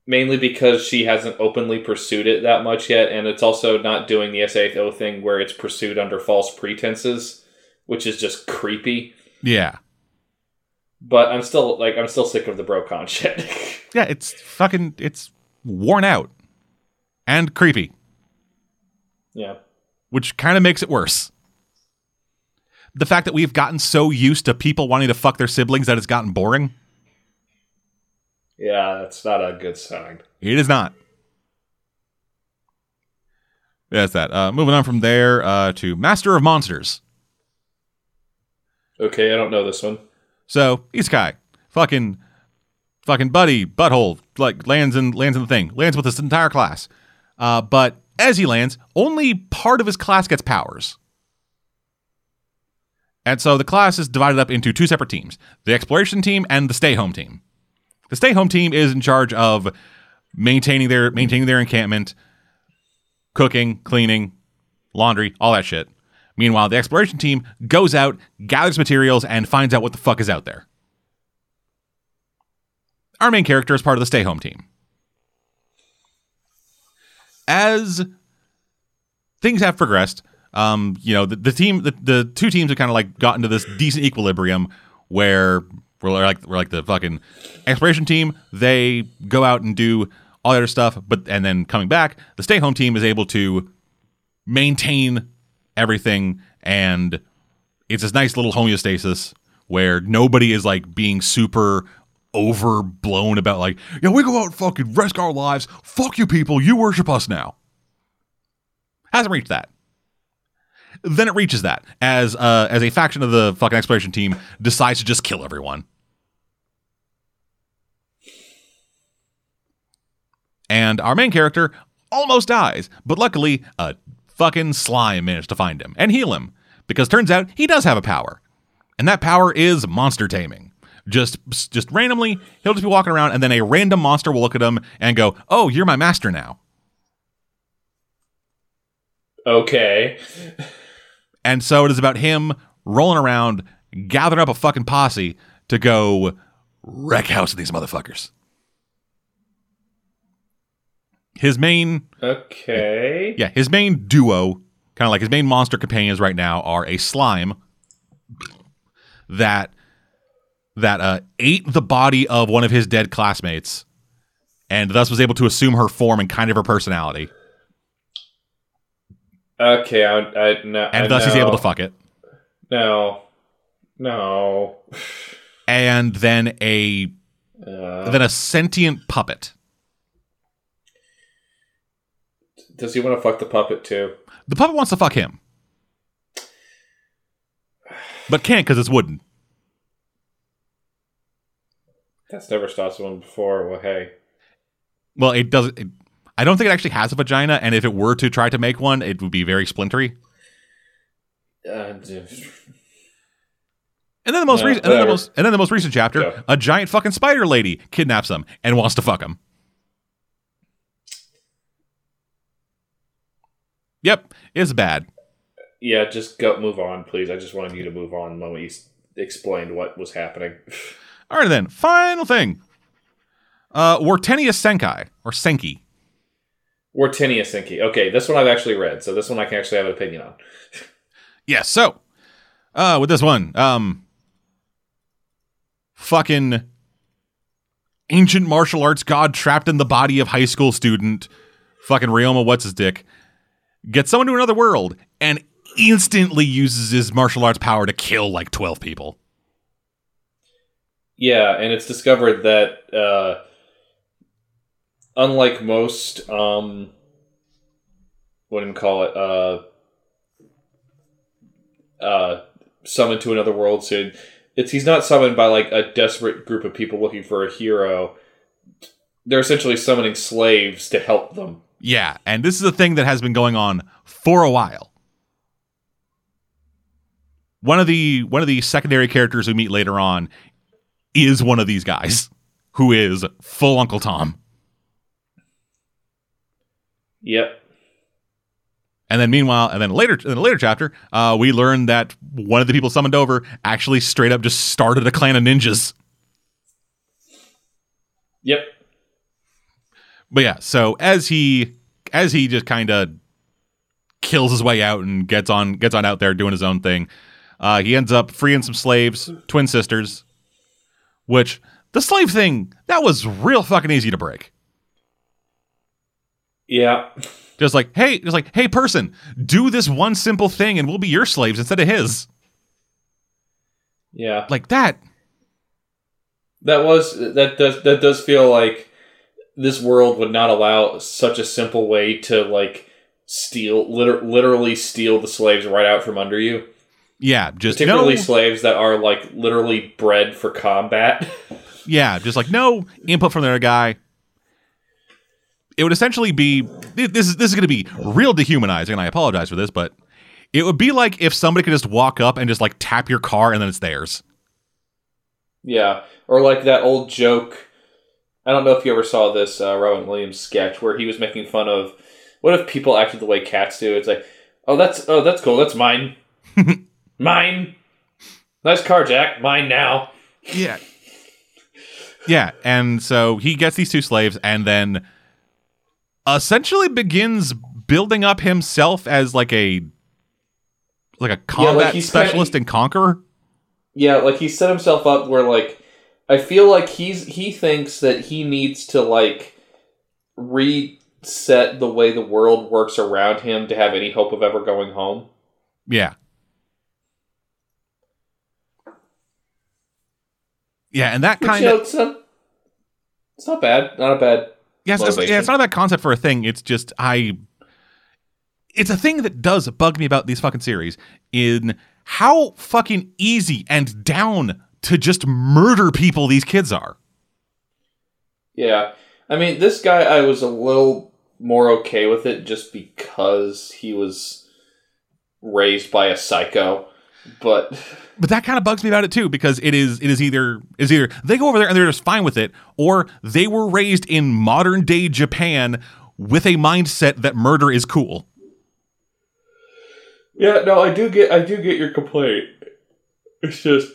Mainly because she hasn't openly pursued it that much yet, and it's also not doing the SAO thing where it's pursued under false pretenses, which is just creepy. Yeah. But I'm still like I'm still sick of the Brocon shit. *laughs* Yeah, it's fucking, it's worn out and creepy, yeah. which kind of makes it worse. The fact that we've gotten so used to people wanting to fuck their siblings that it's gotten boring, Yeah, that's not a good sign. it is not. That's that. Uh, moving on from there uh, to Master of Monsters. Okay, I don't know this one. So Isekai, fucking, fucking buddy, butthole, like lands in lands in the thing, lands with this entire class. Uh, but as he lands, only part of his class gets powers. And so the class is divided up into two separate teams: the exploration team and the stay home team. The stay home team is in charge of maintaining their maintaining their encampment, cooking, cleaning, laundry, all that shit. Meanwhile, the exploration team goes out, gathers materials, and finds out what the fuck is out there. Our main character is part of the stay home team. As things have progressed, um, you know, the, the team, the, the two teams have kind of like gotten to this decent equilibrium where we're like, we're like the fucking exploration team. They go out and do all the other stuff, but and then coming back, the stay home team is able to maintain everything and it's this nice little homeostasis where nobody is like being super overblown about like yeah we go out and fucking risk our lives. Fuck you people. You worship us now. Hasn't reached that. Then it reaches that as uh as a faction of the fucking exploration team decides to just kill everyone and our main character almost dies but luckily a fucking slime managed to find him and heal him because turns out he does have a power. And that power is monster taming. Just just randomly he'll just be walking around and then a random monster will look at him and go oh you're my master now. Okay. and so it is about him rolling around gathering up a fucking posse to go wreck house with these motherfuckers his main Okay. Yeah, his main duo, kind of like his main monster companions right now, are a slime that that uh, ate the body of one of his dead classmates and thus was able to assume her form and kind of her personality. Okay, I, I no, And I thus he's able to fuck it. No, no. *sighs* And then a Uh, then a sentient puppet. Does he want to fuck the puppet too? The puppet wants to fuck him. But can't because it's wooden. That's never stopped someone before. Well, hey, Well, it doesn't. It, I don't think it actually has a vagina, and if it were to try to make one, it would be very splintery. uh, And then the most recent, and then the most, and then the most recent chapter, Yeah. a giant fucking spider lady kidnaps him and wants to fuck him. Yep, it's bad. yeah, just go move on, please. I just wanted you to move on when we explained what was happening. *laughs* All right, then final thing. Uh, Wartenius Senkai or Senki. Wortenia Senki. Okay, this one I've actually read, so this one I can actually have an opinion on. *laughs* Yes. So, uh, with this one, um, fucking ancient martial arts god trapped in the body of high school student, fucking Ryoma, what's his dick, gets someone to another world and instantly uses his martial arts power to kill like 12 people. Yeah, and it's discovered that uh, unlike most, um, what do you call it, uh, uh, summoned to another world. So it's he's not summoned by like a desperate group of people looking for a hero. They're essentially summoning slaves to help them. Yeah, and this is a thing that has been going on for a while. One of the one of the secondary characters we meet later on is one of these guys who is full Uncle Tom. Yep. And then meanwhile, and then later in a later chapter, uh, we learn that one of the people summoned over actually straight up just started a clan of ninjas. Yep. But yeah, so as he as he just kind of kills his way out and gets on gets on out there doing his own thing, uh, he ends up freeing some slaves, twin sisters, which the slave thing that was real fucking easy to break. Yeah. Just like hey, just like hey, person, do this one simple thing and we'll be your slaves instead of his. Yeah. Like that. That was that does that does feel like this world would not allow such a simple way to like steal liter- literally steal the slaves right out from under you. Yeah, just Particularly no. slaves that are like literally bred for combat. *laughs* Yeah, just like no input from the other guy. It would essentially be this is this is going to be real dehumanizing, and I apologize for this, but it would be like if somebody could just walk up and just like tap your car and then it's theirs. yeah, or like that old joke. I don't know if you ever saw this uh, Robin Williams sketch where he was making fun of what if people acted the way cats do. It's like, oh, that's oh, that's cool. That's mine. *laughs* mine. Nice car, Jack. Mine now. Yeah. Yeah, and so he gets these two slaves and then essentially begins building up himself as like a like a combat he's kinda- specialist and conqueror. Yeah, like he set himself up where like I feel like he's he thinks that he needs to like reset the way the world works around him to have any hope of ever going home. Yeah. Yeah, and that kind you know, of it's not it's not bad. Not a bad yes, it's, yeah, it's not a bad concept for a thing. It's just I it's a thing that does bug me about these fucking series in how fucking easy and down to just murder people these kids are. Yeah. I mean this guy I was a little more okay with it just because he was raised by a psycho. But *laughs* But that kind of bugs me about it too because it is it is either is either they go over there and they're just fine with it or they were raised in modern day Japan with a mindset that murder is cool. Yeah, no, I do get I do get your complaint. It's just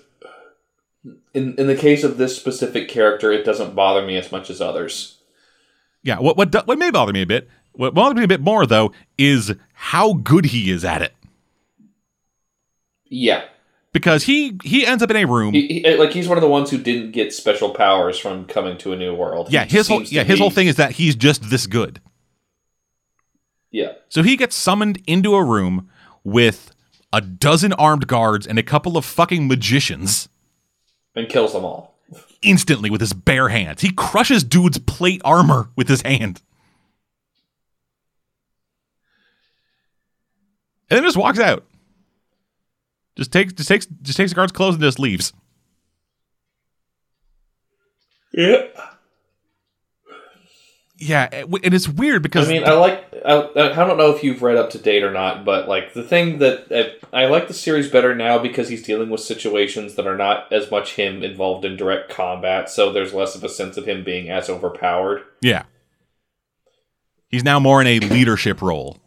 in in the case of this specific character, it doesn't bother me as much as others. Yeah, what what what may bother me a bit, what bothers me a bit more though, is how good he is at it. Yeah. because he he ends up in a room. He, he, eh, like he's one of the ones who didn't get special powers from coming to a new world. yeah, his whole yeah his be- whole thing is that he's just this good. Yeah, So he gets summoned into a room with a dozen armed guards and a couple of fucking magicians and kills them all. instantly with his bare hands. He crushes dude's plate armor with his hand. And then just walks out. Just takes just takes just takes the guard's clothes and just leaves. Yeah. Yeah, and it's weird because I mean, I like. I, I don't know if you've read up to date or not, but like the thing that I, I like the series better now because he's dealing with situations that are not as much him involved in direct combat, so there's less of a sense of him being as overpowered. yeah. He's now more in a leadership role.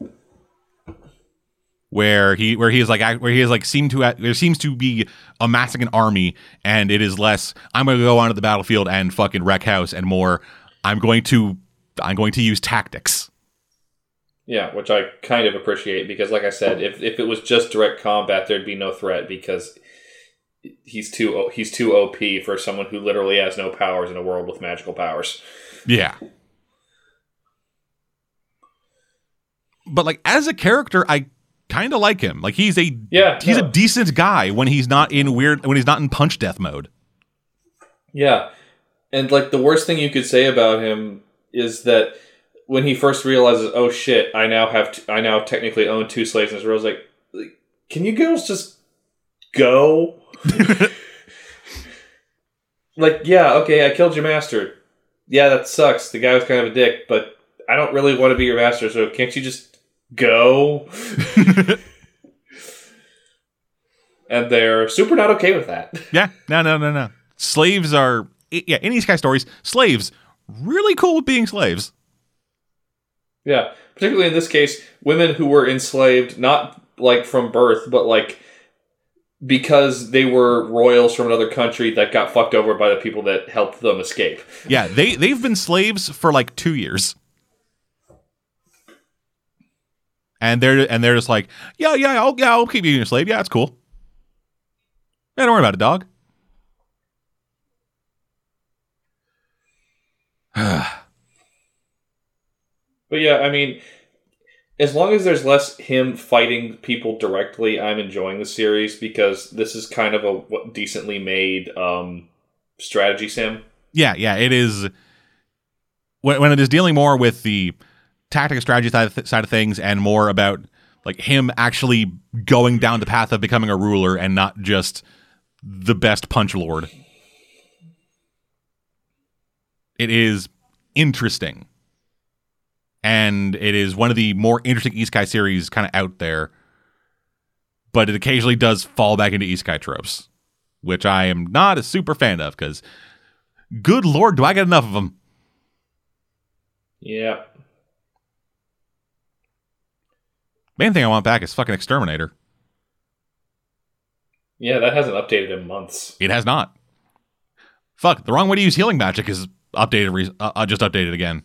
Where he where he is like where he is like seem to uh, there seems to be amassing an army and it is less I'm going to go onto the battlefield and fucking wreck house and more I'm going to I'm going to use tactics. Yeah, which I kind of appreciate because, like I said, if, if it was just direct combat, there'd be no threat because he's too he's too OP for someone who literally has no powers in a world with magical powers. Yeah. But like as a character, I kind of like him. Like he's a Yeah, he's no. a decent guy when he's not in weird when he's not in punch death mode. Yeah. And like the worst thing you could say about him is that when he first realizes, oh shit, I now have t- I now technically own two slaves in this world, like, like, can you girls just go? *laughs* like, yeah, okay, I killed your master. Yeah, that sucks. The guy was kind of a dick, but I don't really want to be your master, so can't you just go? *laughs* and they're super not okay with that. Yeah, no, no, no, no. Slaves are yeah. In these kind of stories, slaves really cool with being slaves. Yeah, particularly in this case, women who were enslaved not like from birth, but like because they were royals from another country that got fucked over by the people that helped them escape. Yeah, they they've been slaves for like two years, and they're and they're just like, yeah, yeah, I'll, yeah, I'll keep you a slave. Yeah, it's cool. Yeah, don't worry about it, dog. *sighs* But yeah, I mean, as long as there's less him fighting people directly, I'm enjoying the series because this is kind of a decently made um, strategy sim. Yeah, yeah, it is. When, when it is dealing more with the tactic and strategy side of things, and more about like him actually going down the path of becoming a ruler and not just the best punch lord. It is interesting, and it is one of the more interesting Isekai series kind of out there. But it occasionally does fall back into Isekai tropes, which I am not a super fan of because good lord, do I get enough of them? Yeah. Main thing I want back is fucking Exterminator. Yeah, that hasn't updated in months. It has not. Fuck, the wrong way to use healing magic is updated, re- uh, uh, just updated again.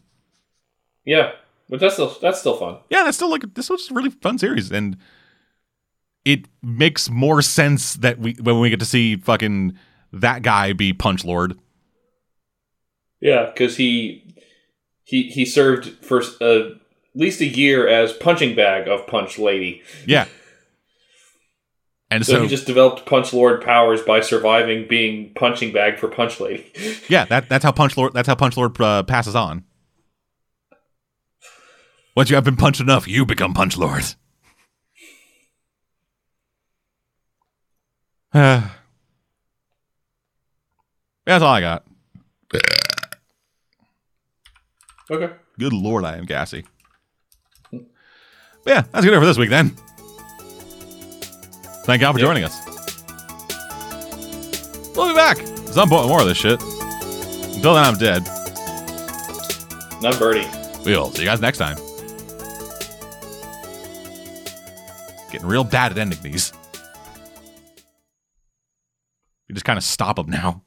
Yeah, but that's still that's still fun. Yeah, that's still like this was a really fun series, and it makes more sense that we when we get to see fucking that guy be Punch Lord. Yeah, because he he he served for uh, at least a year as punching bag of Punch Lady. Yeah, and So, so, he just developed Punch Lord powers by surviving being punching bag for Punch Lady. *laughs* yeah, that that's how Punch Lord that's how Punch Lord uh, passes on. Once you have been punched enough, you become Punch Lord. *sighs* Uh, that's all I got. okay. Good lord, I am gassy. But yeah, that's good enough for this week then. Thank y'all for joining us. We'll be back at some point more of this shit. Until then, I'm dead. Not Birdie. We'll see you guys next time. Getting real bad at ending these. We just kind of stop them now.